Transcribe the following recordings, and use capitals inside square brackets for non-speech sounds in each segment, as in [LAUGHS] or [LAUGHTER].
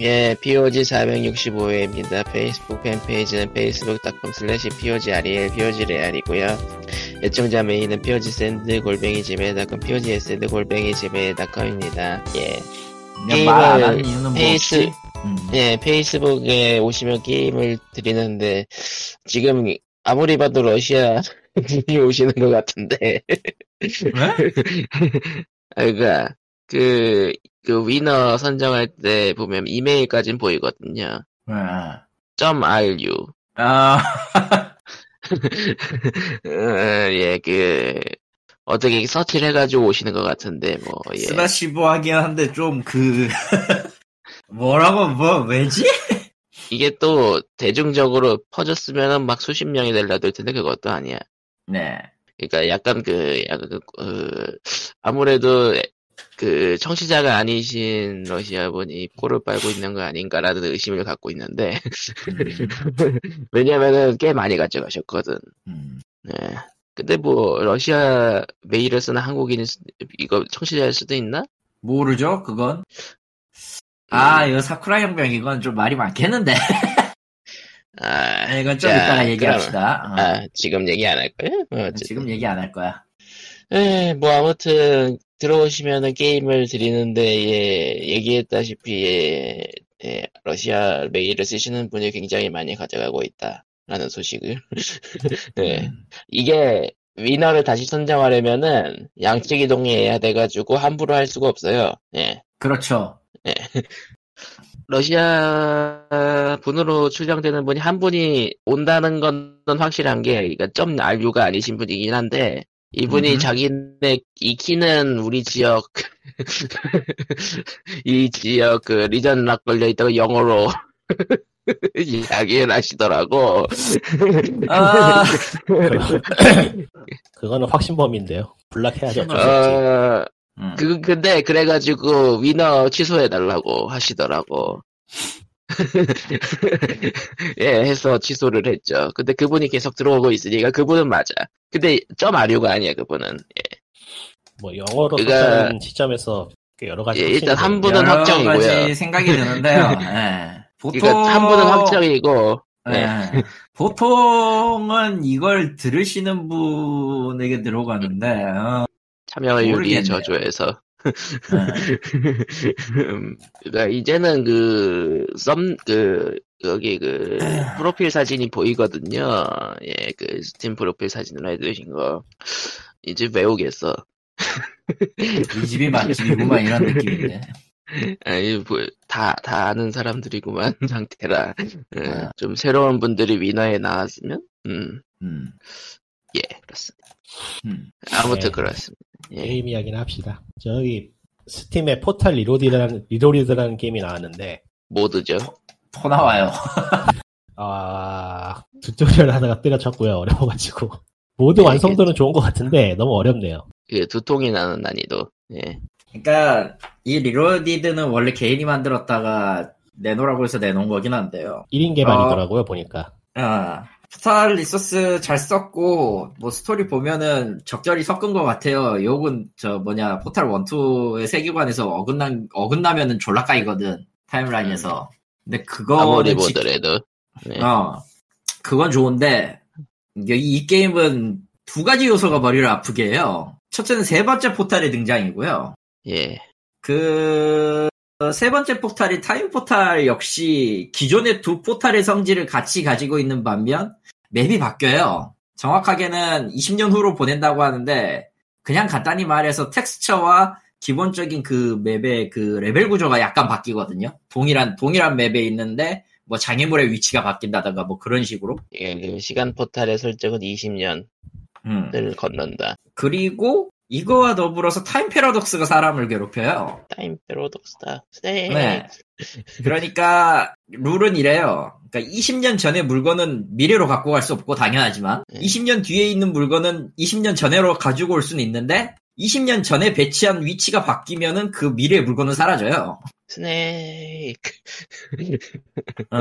예, POG 465회입니다. 페이스북 팬페이지는 facebook.com slash POGREL, POGREAL이고요. 애청자 메일은 POG send 골뱅이 지메일닷컴, POG SND 골뱅이 지메일닷컴입니다. 예. 게임을 이유는 페이스- 뭐지? 음. 예, 페이스북에 오시면 게임을 드리는데, 지금 아무리 봐도 러시아 [LAUGHS] 분이 오시는 것 같은데, [LAUGHS] 아, 그니까, 그, 그 위너 선정할 때 보면 이메일까진 보이거든요. 네. 점 .ru. 아, [LAUGHS] 어, 예, 그, 어떻게 서치를 해가지고 오시는 것 같은데, 뭐, 예. 스나시보 하긴 한데 좀 그, [LAUGHS] 뭐라고, 뭐, 왜지? 이게 또 대중적으로 퍼졌으면은 막 수십 명이 될라도 할 텐데 그것도 아니야. 네. 그러니까 약간 그, 약간 그, 어, 아무래도 그 청취자가 아니신 러시아 분이 포를 빨고 있는 거 아닌가라는 의심을 갖고 있는데, [LAUGHS] 왜냐면은 꽤 많이 가져가셨거든. 음. 네. 근데 뭐, 러시아 메일을 쓰는 한국인, 이거 청취자일 수도 있나? 모르죠, 그건? 아, 이거 사쿠라 혁명 이건 좀 말이 많겠는데. [LAUGHS] 아, 이건 좀 자, 이따가 얘기합시다. 어. 아, 지금 얘기 안 할? 뭐 어쨌든. 지금 얘기 안 할 거야. 에, 뭐 아무튼 들어오시면은 게임을 드리는데 예, 얘기했다시피 예, 예, 러시아 메일을 쓰시는 분이 굉장히 많이 가져가고 있다라는 소식을 예, [LAUGHS] 음. 이게 위너를 다시 선정하려면은 양측이 동의해야 돼가지고 함부로 할 수가 없어요. 예. 그렇죠. [LAUGHS] 러시아 분으로 출정되는 분이 한 분이 온다는 건 확실한 게, 그러니까 점 RU가 아니신 분이긴 한데, 이분이. 자기네 익히는 우리 지역, [LAUGHS] 이 지역 그 리전 락 걸려 있다고 영어로 [LAUGHS] 이야기를 하시더라고. 아, [LAUGHS] 그거는 확신범인데요. 블락해야죠. 어, 음. 그, 근데 그래가지고 위너 취소해달라고 하시더라고. [LAUGHS] 예, 해서 취소를 했죠. 근데 그분이 계속 들어오고 있으니까 그분은 맞아. 근데 점 아류가 아니야, 그분은. 뭐 영어로 그가- 썼다는 시점에서 꽤 여러 가지 예, 일단 한 분은 확정이고요. 가지 생각이 드는데요. [LAUGHS] 예. 보통 그러니까 한 분은 확정이고, 네. 예. 보통은 이걸 들으시는 분에게 들어가는데 어, 참여율이. 저조해서. 예. 음, 그러니까 이제는 그, 썸, 그, 여기 그, 프로필 사진이 보이거든요. 예, 그, 스팀 프로필 사진을 해두신 거. 이제 외우겠어. 이 집이 맛집이구만 이런 느낌인데. 아니, 뭐, 다, 다 아는 사람들이구만, [LAUGHS] 상태라. 예, 아. 좀 새로운 분들이 위너에 나왔으면? 음, 음, 예, 그렇습니다. 음. 아무튼 네. 그렇습니다. 예. 게임 이야기는 합시다. 저기 스팀에 포탈 리로디라는 리로디드라는 게임이 나왔는데 모드죠. 토 나와요. [LAUGHS] 아 tutorial 하다가 때려쳤고요. 어려워가지고 모드 네, 완성도는 좋은 것 같은데 너무 어렵네요. 그 두통이 나는 난이도. 예. 그러니까 이 리로디드는 원래 개인이 만들었다가 내놓으라고 해서 내놓은 거긴 한데요. 1인 개발이더라고요 보니까. 아, 포탈 resource 잘 썼고, 뭐 스토리 보면은 적절히 섞은 것 같아요. 요건 저 뭐냐, 포탈 1, 2의 세계관에서 어긋난, 어긋나면은 졸라 까이거든. timeline에서. 근데 아무리 그거는 지- 보더라도. 네. 어, 그건 좋은데, 이게 이 게임은 두 가지 요소가 머리를 아프게 해요. 첫째는 세 번째 포탈의 등장이고요. 예. 그, 어, 세 번째 포탈이 time portal 역시 기존의 두 포탈의 성질을 같이 가지고 있는 반면 map이 바뀌어요. 정확하게는 20년 후로 보낸다고 하는데 그냥 간단히 말해서 텍스처와 기본적인 그 map의 그 레벨 구조가 약간 바뀌거든요. 동일한 동일한 map에 있는데 뭐 장애물의 위치가 바뀐다던가 뭐 그런 식으로. 예, 그 시간 포탈의 설정은 20년을 음. 건넌다. 그리고 이거와 더불어서 time paradox가 사람을 괴롭혀요. time paradox다. 네. 네. 그러니까 룰은 이래요. 그러니까 20년 전의 물건은 미래로 갖고 갈 수 없고 당연하지만 네. 20년 뒤에 있는 물건은 20년 전에로 가지고 올 수는 있는데 20년 전에 배치한 위치가 바뀌면은 그 미래의 물건은 사라져요. 스네이크. 어,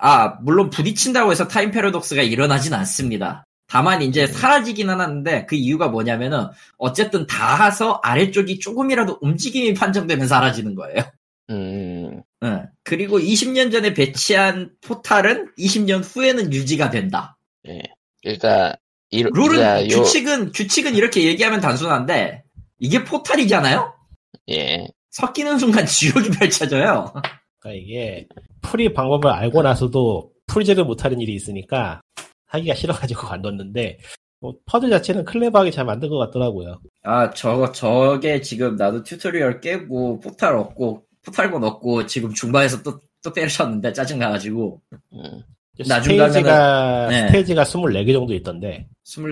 아, 물론 부딪힌다고 해서 time paradox가 일어나진 않습니다. 다만 이제 사라지긴 하는데 그 이유가 뭐냐면은 어쨌든 닿아서 아래쪽이 조금이라도 움직임이 판정되면 사라지는 거예요. 음, 응. 그리고 20년 전에 배치한 포탈은 20년 후에는 유지가 된다. 예. 그러니까 이 룰은 그러니까 요- 규칙은 규칙은 이렇게 얘기하면 단순한데 이게 포탈이잖아요. 예. 섞이는 순간 지옥이 [LAUGHS] 펼쳐져요. 그러니까 이게 풀이 방법을 알고 나서도 풀지를 못하는 일이 있으니까 하기가 싫어가지고 관뒀는데 뭐 퍼즐 자체는 클레버하게 잘 만든 것 같더라고요. 아 저거 저게 지금 나도 tutorial 깨고 포탈 얻고 portal gun 얻고 지금 중반에서 또 또 때려쳤는데 짜증 나가지고 음. 나중 스테이지가 네. 스테이지가 24개 정도 있던데 24,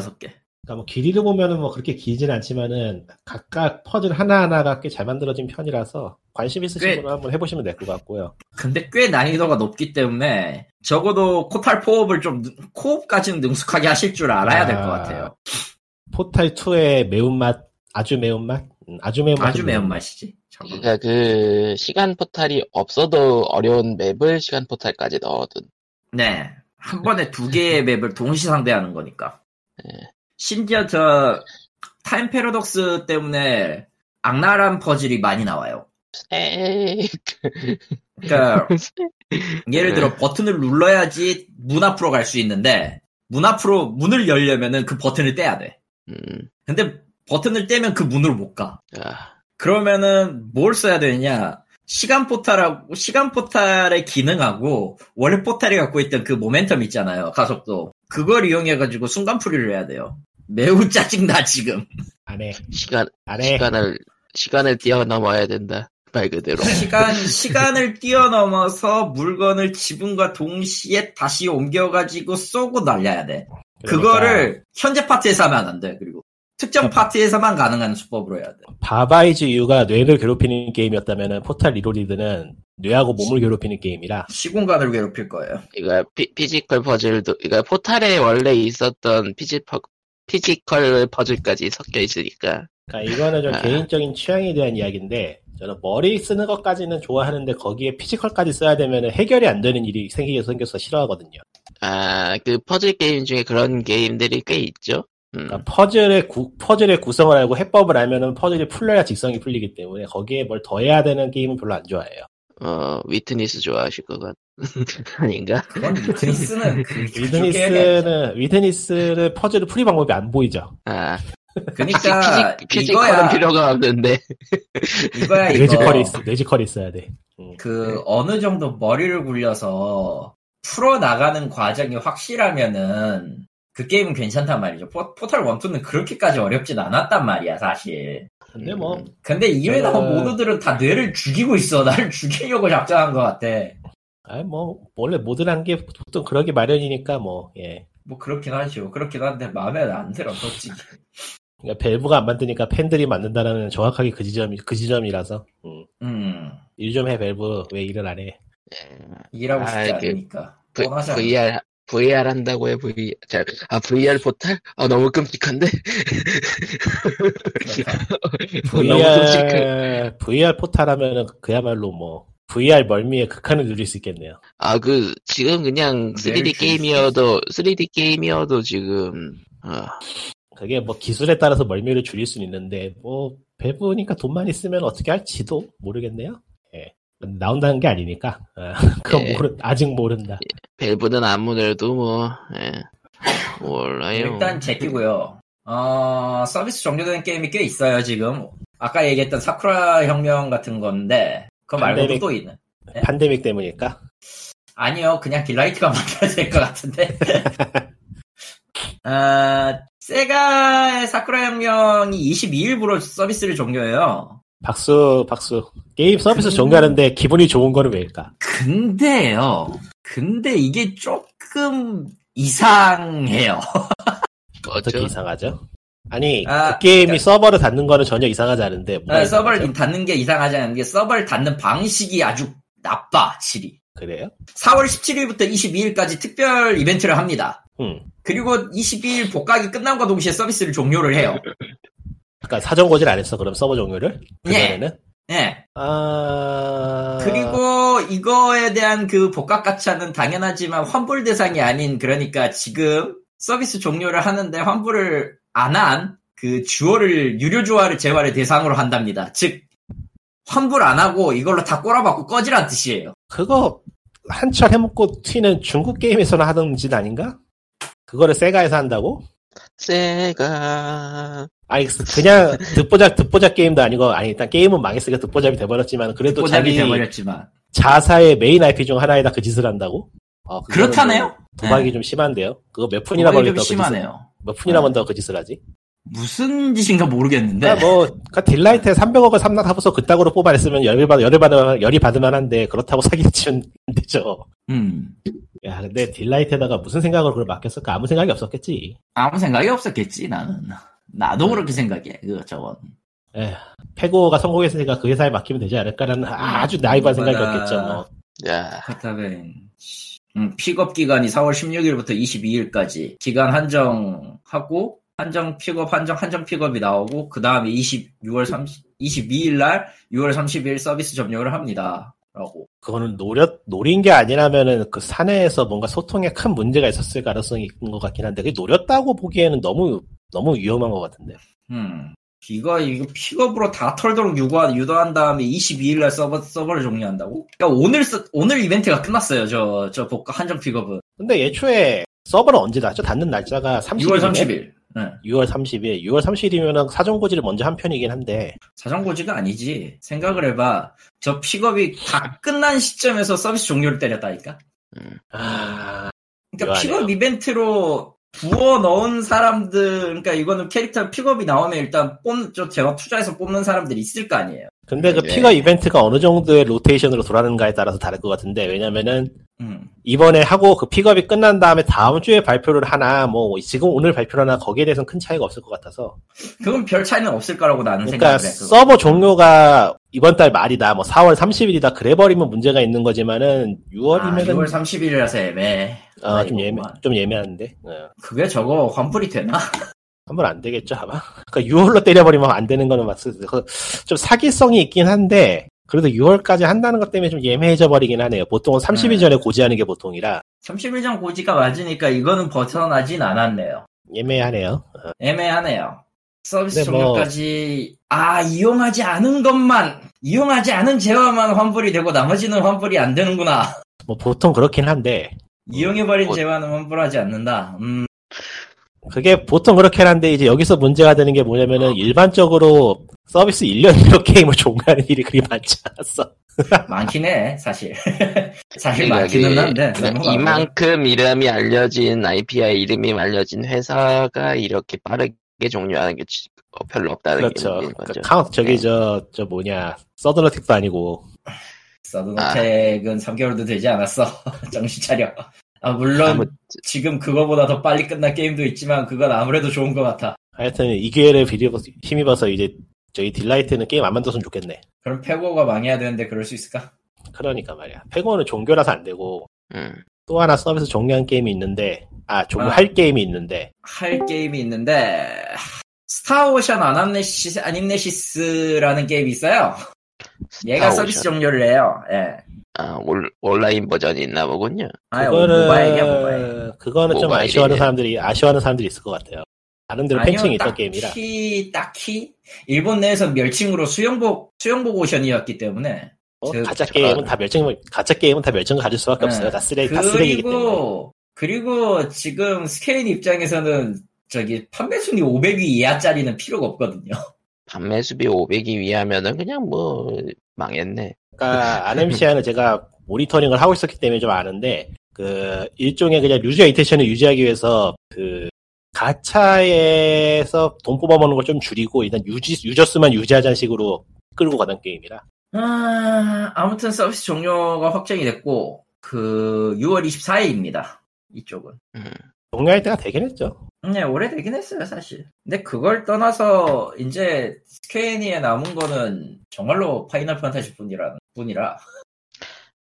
25개. 그러니까 뭐 길이를 보면은 뭐 그렇게 길진 않지만은 각각 퍼즐 하나하나가 꽤 잘 만들어진 편이라서 관심 있으신 꽤- 분은 한번 해보시면 될 것 같고요. 근데 꽤 난이도가 높기 때문에 적어도 포탈 co-op을 좀 능- co-op까지는 능숙하게 하실 줄 알아야 될것 아, 같아요. 포탈 2의 매운맛 아주 매운맛 음, 아주 매운맛 아주 매운맛이지. 그러니까 그 시간 포탈이 없어도 어려운 map을 시간 포탈까지 넣어둔. 네. 한 번에 두 개의 [LAUGHS] map을 동시 상대하는 거니까. 네. 심지어 저 time paradox 때문에 악랄한 퍼즐이 많이 나와요. 그러니까 예를 들어 버튼을 눌러야지 문 앞으로 갈 수 있는데 문 앞으로 문을 열려면은 그 버튼을 떼야 돼. 음, 근데 버튼을 떼면 그 문으로 못 가. 아, 그러면은 뭘 써야 되느냐? 시간 포탈하고 시간 포탈의 기능하고 원래 포탈이 갖고 있던 그 모멘텀 있잖아요. 가속도. 그걸 이용해 가지고 순간 풀이를 해야 돼요. 매우 짜증나 지금. 안 해 시간, 안 해 시간을, 시간을 뛰어넘어야 된다. 말 그대로. 시간 [LAUGHS] 시간을 뛰어넘어서 물건을 지분과 동시에 다시 옮겨 가지고 쏘고 날려야 돼. 그러니까 그거를 현재 파트에서 하면 안 돼. 그리고 특정 파트에서만 가능한 수법으로 해야 돼. Baba Is You가 뇌를 괴롭히는 게임이었다면은 포탈 리로디드는 뇌하고 몸을 괴롭히는 게임이라 시공간을 괴롭힐 거예요. 그러니까 피, physical 퍼즐도, 그러니까 포탈에 원래 있었던 physical, physical 퍼즐까지 섞여 있으니까. 그러니까 이거는 좀 아. 개인적인 취향에 대한 이야기인데 저는 머리 쓰는 것까지는 좋아하는데 거기에 physical까지 써야 되면 해결이 안 되는 일이 생기게 생겨서 싫어하거든요. 아, 그 퍼즐 게임 중에 그런 게임들이 꽤 있죠. 음, 그러니까 퍼즐의 구, 퍼즐의 구성을 알고 해법을 알면은 퍼즐이 풀려야 직성이 풀리기 때문에 거기에 뭘 더해야 되는 게임은 별로 안 좋아해요. 어, 위트니스 좋아하실 것 같, [LAUGHS] 아닌가? 그건 위트니스는 [LAUGHS] 그 위트니스는 위트니스는 퍼즐의 풀이 방법이 안 보이죠. 아, 그러니까 [LAUGHS] 피지, physical은 이거야 필요가 없는데. 이거야 이거 뇌지컬이 있, 뇌지컬이 있어야 돼. 음. 그 어느 정도 머리를 굴려서 풀어 나가는 과정이 확실하면은 그 게임은 괜찮단 말이죠. 포, 포탈 1, 2는 그렇게까지 어렵진 않았단 말이야 사실. 근데 뭐 음. 근데 이외에 저는- 나온 모드들은 다 뇌를 죽이고 있어. 나를 죽이려고 작정한 것 같아. 아니 뭐 원래 모드란 게 보통 그러기 마련이니까 뭐 예. 뭐 그렇긴 하죠. 그렇긴 한데 마음에 안 들어 솔직히. 그러니까 밸브가 안 만드니까 팬들이 만든다라는 정확하게 그 지점이 그 지점이라서 음. 음일좀 해 밸브 왜 일을 안 해? 일하고 싶지 아, 그 않으니까. v, 뻔하잖아. VR, VR 한다고요, VR. 자, 아, VR 포탈? 아, 너무 끔찍한데? [LAUGHS] 너무 끔찍해. VR VR 포탈 하면은 그야말로 뭐 VR 멀미의 극한을 누릴 수 있겠네요. 아, 그, 지금 그냥 내를 3D 줄수 게임이어도, 3D 게임이어도 지금, 어, 그게 뭐 기술에 따라서 멀미를 줄일 수는 있는데 뭐 밸브니까 돈만 있으면 어떻게 할지도 모르겠네요. 예. 나온다는 게 아니니까 아, [LAUGHS] 그건 예. 모르, 아직 모른다. 밸브는 아무래도 뭐, 예. 몰라요. 일단 제끼고요. 어, 서비스 종료된 게임이 꽤 있어요, 지금. 아까 얘기했던 사쿠라 혁명 같은 건데, 그거 말고도. 또 있는. 네? 팬데믹 때문일까? 아니요, 그냥 딜라이트가 만들어야 될것 같은데. [LAUGHS] 아, 세가의 사쿠라 혁명이 22일부로 서비스를 종료해요. 박수 박수. 게임 서비스 음. 종료하는데 기분이 좋은 거는 왜일까? 근데요, 근데 이게 조금 이상해요. [LAUGHS] 어떻게? 이상하죠? 아니 아, 그 게임이 그러니까- 서버를 닫는 거는 전혀 이상하지 않은데 아, 서버를 이상하죠? 닫는 게 이상하지 않은 게 서버를 닫는 방식이 아주 나빠, 질이. 그래요? 4월 17일부터 22일까지 특별 이벤트를 합니다. 음. 그리고 22일 복각이 끝남과 동시에 서비스를 종료를 해요. 그러니까 사전 고지를 안 했어 그럼 서버 종료를? 예. 그전에는? 예. 아 그리고 이거에 대한 그 복각 가차는 당연하지만 환불 대상이 아닌 그러니까 지금 서비스 종료를 하는데 환불을 안 한 그 주어를 유료 주화를 재활의 대상으로 한답니다. 즉 환불 안 하고 이걸로 다 꼬라박고 꺼지란 뜻이에요. 그거 한철 해먹고 튀는 중국 게임에서나 하던 짓 아닌가? 그거를 세가에서 한다고? 세가 아니 그냥 듣보잡 듣보잡 게임도 아니고 아니 일단 게임은 망했으니까 듣보잡이 돼버렸지만 그래도 자기 돼버렸지만 자사의 메인 IP 중 하나에다 그 짓을 한다고? 어, 그렇다네요. 좀 도박이 네. 좀 심한데요. 그거 몇 푼이나 벌겠다고 그 짓을 심하네요. 몇 푼이나 네. 번다고 그 짓을 하지? 무슨 짓인가 모르겠는데. 그러니까 뭐 그러니까 딜라이트에 300억을 상납하고서 그따구로 뽑아냈으면 열이 받 열이 받으 열이 받을만 한데 그렇다고 [LAUGHS] 사기를 치면 안 되죠. 음. 야 근데 딜라이트에다가 무슨 생각으로 그걸 맡겼을까 아무 생각이 없었겠지. 아무 생각이 없었겠지 나는. 나도 그렇게 생각해. 그 저건. 에 페고가 성공했으니까 그 회사에 맡기면 되지 않을까라는 아주 나이브한 생각이었겠죠. 뭐. 야 카타벤. 음, 픽업 기간이 4월 16일부터 22일까지 기간 한정하고 한정 픽업 한정 한정 픽업이 나오고 그 다음에 26월 30 22일 날 6월 30일 서비스 종료를 합니다. 라고. 그거는 노렸 노린 게 아니라면은 그 사내에서 뭔가 소통에 큰 문제가 있었을 가능성이 있는 것 같긴 한데 그게 노렸다고 보기에는 너무 너무 위험한 것 같은데. 음. 이거 이거 픽업으로 다 털도록 유도한, 유도한 다음에 22일 날 서버 서버를 종료한다고? 그러니까 오늘 서- 오늘 이벤트가 끝났어요. 저 저 복가 한정 픽업은 근데 애초에 서버는 언제 닫죠? 닫는 날짜가 30일. 6월 30일. 네. 6월 30일. 6월 30일이면은 사전 고지를 먼저 한 편이긴 한데 사전 고지가 아니지. 생각을 해봐. 저 픽업이 다 끝난 시점에서 서비스 종료를 때렸다니까. 아 그러니까 묘하네요. 픽업 이벤트로 부어 넣은 사람들, 그러니까 이거는 캐릭터 픽업이 나오면 일단 뽑, 저 제가 투자해서 뽑는 사람들이 있을 거 아니에요. 근데 그 네. 픽업 이벤트가 어느 정도의 로테이션으로 돌아가는가에 따라서 다를 것 같은데 왜냐면은 음. 이번에 하고 그 픽업이 끝난 다음에 다음 주에 발표를 하나 뭐 지금 오늘 발표를 하나 거기에 대해서는 큰 차이가 없을 것 같아서 그건 별 차이는 없을 거라고 나는 그러니까 생각을 해. 그거. 서버 종료가 이번 달 말이다 뭐 4월 30일이다 그래 버리면 문제가 있는 거지만은 아, 6월이면은 6월 30일이라서 애매해. 아, 좀 예매. 좀 예매한데 어. 그게 저거 환불이 되나? [LAUGHS] 한번 안 되겠죠 아마 그러니까 6월로 때려버리면 안 되는 거는 맞습니다 그, 좀 사기성이 있긴 한데 그래도 6월까지 한다는 것 때문에 좀 예매해져 버리긴 하네요 보통은 30일 네. 전에 고지하는 게 보통이라 30일 전 고지가 맞으니까 이거는 벗어나진 않았네요. 예매하네요 어. 애매하네요. 서비스 뭐- 종료까지 아 이용하지 않은 것만 이용하지 않은 재화만 환불이 되고 나머지는 환불이 안 되는구나. 뭐 보통 그렇긴 한데 이용해버린 뭐- 재화는 환불하지 않는다. 음, 그게 보통 그렇긴 한데 이제 여기서 문제가 되는 게 뭐냐면은 일반적으로 서비스 1년으로 [LAUGHS] 게임을 종료하는 일이 그리 많지 않았어. [LAUGHS] 많긴 해 사실. [LAUGHS] 사실 그러니까 많기는 한데. 이만큼 이름이 알려진 IP의 이름이 알려진 회사가 이렇게 빠르게 종료하는 게 지- 어, 별로 없다는 그렇죠. 게그 거죠. 카운트 저기 네. 저 저 뭐냐 서든어택도 아니고 서든어택은 3개월도 되지 않았어. 정신 차려. 아 물론 아무- 지금 그거보다 더 빨리 끝난 게임도 있지만 그건 아무래도 좋은 것 같아. 하여튼 이 기회를 비리- 힘입어서 이제 저희 딜라이트는 게임 안 만들었으면 좋겠네. 그럼 페고가 망해야 되는데 그럴 수 있을까? 그러니까 말이야. 페고는 종교라서 안 되고 음. 또 하나 서비스 종료한 게임이 있는데 아 종료할 게임이 있는데 할 게임이 있는데 스타오션 아남네시스 아님네시스라는 게임이 있어요. 얘가. 서비스 종료를 해요. 예. 아, 올, 온라인 버전이 있나 보군요. 아, 그거는 모바일이야 모바일. 그거는 좀. 아쉬워하는 사람들이 아쉬워하는 사람들이 있을 것 같아요. 나름대로 팬층이 있던 게임이라. 딱히 딱히 일본 내에서 멸칭으로 수영복 수영복 오션이었기 때문에 어, 그- 가짜 게임은 다 멸종 가짜 게임은 다 멸종을 가질 수 밖에 네. 없어요. 다 쓰레기 다 쓰레기기 때문에. 그리고 그리고 지금 스케인 입장에서는 저기 판매 순위 500위 이하짜리는 필요가 없거든요. 판매 수비 500이 위하면은 그냥 뭐 망했네. 그러니까 아nem시아는 제가 모니터링을 하고 있었기 때문에 좀 아는데 그 일종의 그냥 유저 이테이션을 유지하기 위해서 그 가차에서 돈 뽑아먹는 걸 좀 줄이고 일단 유지 유저 수만 유지하자는 식으로 끌고 가던 게임이라. 아, 아무튼 서비스 종료가 확정이 됐고 그 6월 24일입니다. 이쪽은. 음. 종료할 때가 되긴 했죠. 네, 오래되긴 했어요, 사실. 근데 그걸 떠나서 이제 스퀘니에 남은 거는 정말로 파이널 판타지 뿐이라 뿐이라.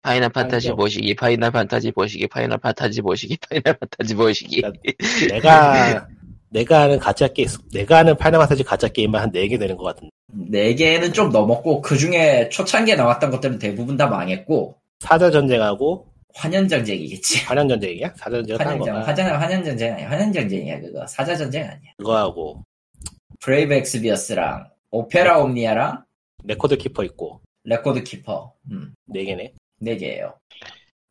파이널 판타지. 보시기, 파이널 판타지 보시기, 파이널 판타지 보시기, [LAUGHS] 파이널 판타지 보시기. [LAUGHS] 내가 내가 아는 가챠 게임 내가 아는 파이널 판타지 가챠 게임만 한 4개 되는 것 같은데. 네 개는 좀 넘었고 그 중에 초창기에 나왔던 것들은 대부분 다 망했고 사자 전쟁하고 환영 전쟁이겠지. 환영 전쟁이야? 사자 전쟁 한 환영 전 거가 환영 환영 전쟁 아니야. 환영 전쟁이야 그거. 사자 전쟁 아니야. 그거하고 브레이브 엑스비어스랑 오페라 옴니아랑 레코드 키퍼 있고 레코드 키퍼. 음, 네 개네. 네 개예요.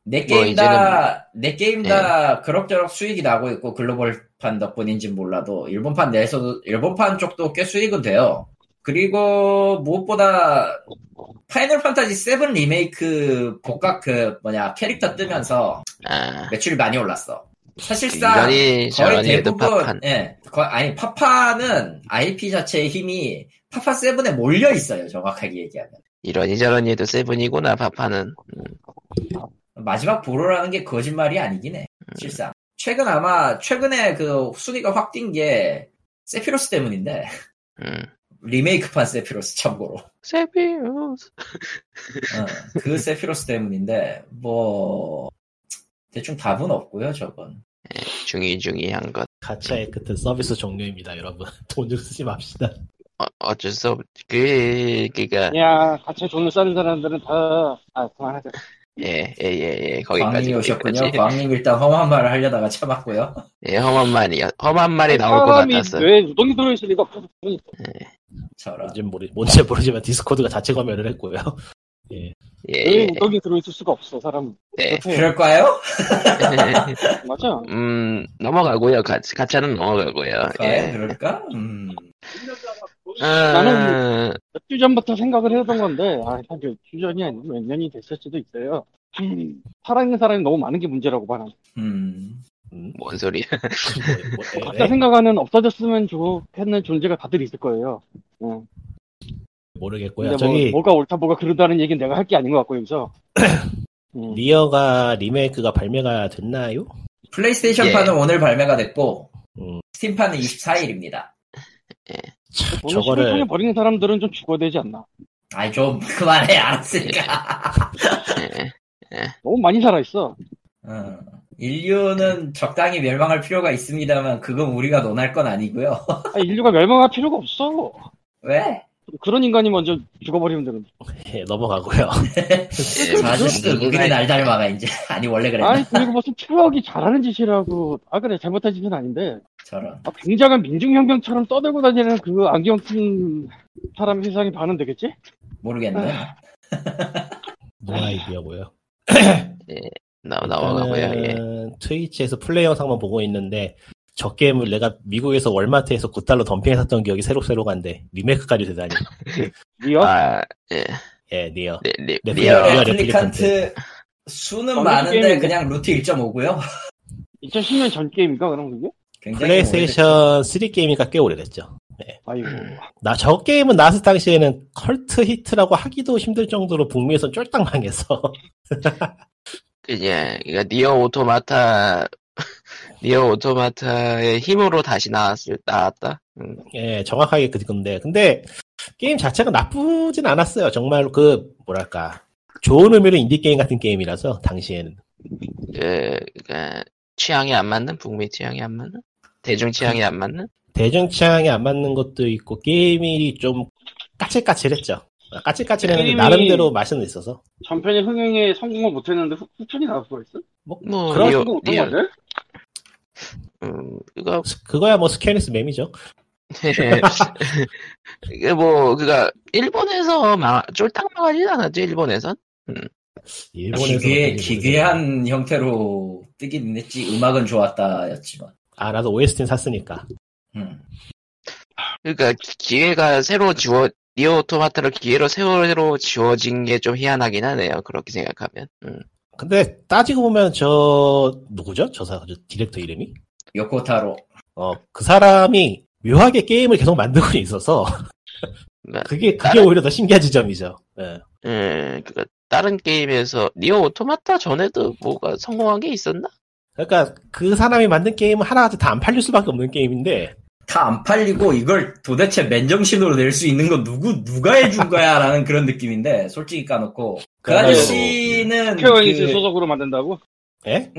네뭐 게임 다, 네 게임 다 그럭저럭 수익이 나고 있고 글로벌판 덕분인지 몰라도 일본판 내에서도 일본판 쪽도 꽤 수익은 돼요. 그리고 무엇보다 파이널 판타지 7 리메이크 복각 그 뭐냐 캐릭터 뜨면서 아, 매출이 많이 올랐어. 사실상 거의 대부분. 예, 거- 아니 파파는 IP 자체의 힘이 파파 7에 몰려 있어요. 정확하게 얘기하면 이러니 저러니 해도 세븐이구나 파파는. 음, 마지막 보로라는 게 거짓말이 아니긴 해. 실상 최근 아마 최근에 그 순위가 확 뛴 게 세피로스 때문인데 음. 리메이크판 세피로스 참고로 세비우스. 어, 그 세피로스 때문인데 뭐 대충 답은 없고요. 저건 중이 중이한 것. 가차의 끝은 서비스 종료입니다, 여러분. [LAUGHS] 돈 좀 쓰지 맙시다. 어, 어쩔 수 없. 그 그니까 야, 같이 돈을 싸는 사람들은 다, 아, 그만하자. 예 예 예 예, 예, 거기까지 광님이 오셨군요. 광님 일단 험한 말을 하려다가 참았고요. [LAUGHS] 예 험한 말이 험한 말이 나올 것 사람이 같았어. 뇌에 누동이 들어있을 리가 없어서. 그러니까. 저런 뭔지 모르, 뭔지 모르지만 디스코드가 자체 검열을 했고요. [LAUGHS] 예. 예. 예. 누동이 들어있을 수가 없어, 사람. 네. 그럴까요? [LAUGHS] 맞아. 음 넘어가고요. 가, 가차는 넘어가고요. 과연 예. 그럴까? 음. 아, 몇주 전부터 생각을 해던 건데, 아, 사실 주 전이 아니고 몇 년이 됐을 수도 있어요. 음, 살아있는 사람이 너무 많은 게 문제라고 봐. 난. 음. 음, 뭔 소리야? 뭐, 뭐, 예, 각자 예? 생각하는 없어졌으면 좋겠는 존재가 다들 있을 거예요. 응. 모르겠고요. 근데 뭐, 저기 뭐가 옳다, 뭐가 그르다는 얘기는 내가 할 게 아닌 것 같고, 여기서. [CLEARS THROAT] 음. 리어가 리메이크가 발매가 됐나요? 플레이스테이션판은 오늘 발매가 됐고 음, 스팀판은 24일입니다. 참, 돈을 저거를 시중에 버리는 사람들은 좀 죽어야 되지 않나. 아이 좀 그만해 알았으니까. 예. 너무 많이 살아 있어. 어, 인류는 적당히 멸망할 필요가 있습니다만 그건 우리가 논할 건 아니고요. 아, 인류가 멸망할 필요가 없어. 왜? 그런 인간이 먼저 죽어버리면 되는데. 예, 넘어가고요. 저 아저씨도 은근히 날 닮아가 이제. [LAUGHS] 아니 원래 그랬나? 아니, 그리고 무슨 트럭이 잘하는 짓이라고. 아, 그래, 잘못한 짓은 아닌데. 저런. 아, 굉장한 민중혁명처럼 떠들고 다니는 그 안경 낀 사람 세상이 반응되겠지? 모르겠네. [LAUGHS] no idea고요. 나 넘어가고요. 예. 일단은 트위치에서 플레이 영상만 보고 있는데 저 게임을 내가 미국에서 월마트에서 9달러 덤핑해 샀던 기억이 새록새록한데 리메이크까지 되다니. [LAUGHS] 니어? 아, 예. 예, 니어. 리, 리, 네, 리얼. 니어 레플리칸트 수는 어, 많은데 게임인데? 그냥 루트 1.5고요. 2010년 전 게임인가, 그럼 그게? 플레이스테이션 3 게임이니까 꽤 오래됐죠. 아이고. 나 저 게임은 나왔을 당시에는 컬트 히트라고 하기도 힘들 정도로 북미에선 쫄딱 망해서 그냥 그러니까 니어 오토마타 [LAUGHS] 니어 오토마타의 힘으로 다시 나왔을 나왔다. 음, 예 정확하게 그 건데 근데 게임 자체가 나쁘진 않았어요. 정말 그 뭐랄까 좋은 의미로 인디 게임 같은 게임이라서 당시에는 그, 그러니까 취향이 안 맞는 북미 취향이 안 맞는 대중 취향이 안 맞는 대중 취향에 안 맞는 것도 있고 게임이 좀 까칠까칠했죠. 까칠까칠했는데 나름대로 맛은 있어서 전편이 흥행에 성공을 못했는데 후, 후편이 나올 수가 있어? 뭐 뭐 그런 리어 거지? 음 그거 스- 그거야 뭐 스퀘니 맘이죠. [LAUGHS] 이게 뭐 그가 일본에서 막 쫄딱 망하진 않았죠 일본에선 일본에서 기괴, 기괴한 형태로 뜨긴 했지. 음악은 좋았다였지만. 아 나도 OST는 샀으니까 음. 그러니까 기- 기회가 새로 지워 니어 오토마타를 기회로 새로 지워진 게 좀 희한하긴 하네요 그렇게 생각하면 음. 근데 따지고 보면 저 누구죠? 저 사람 저 디렉터 이름이? 요코타로. 어 그 사람이 묘하게 게임을 계속 만들고 있어서 그러니까 그게 그게 다른- 오히려 더 신기한 지점이죠. 예. 예, 그니까 다른 게임에서 니어 오토마타 전에도 뭐가 성공한 게 있었나? 그러니까 그 사람이 만든 게임은 하나같이 다 안 팔릴 수밖에 없는 게임인데 다 안 팔리고 이걸 도대체 맨정신으로 낼 수 있는 건 누구 누가 해준 거야 라는 그런 느낌인데 솔직히 까놓고 그. 아저씨는 스퀘어 에닉스 그, 소속으로 만든다고? 예?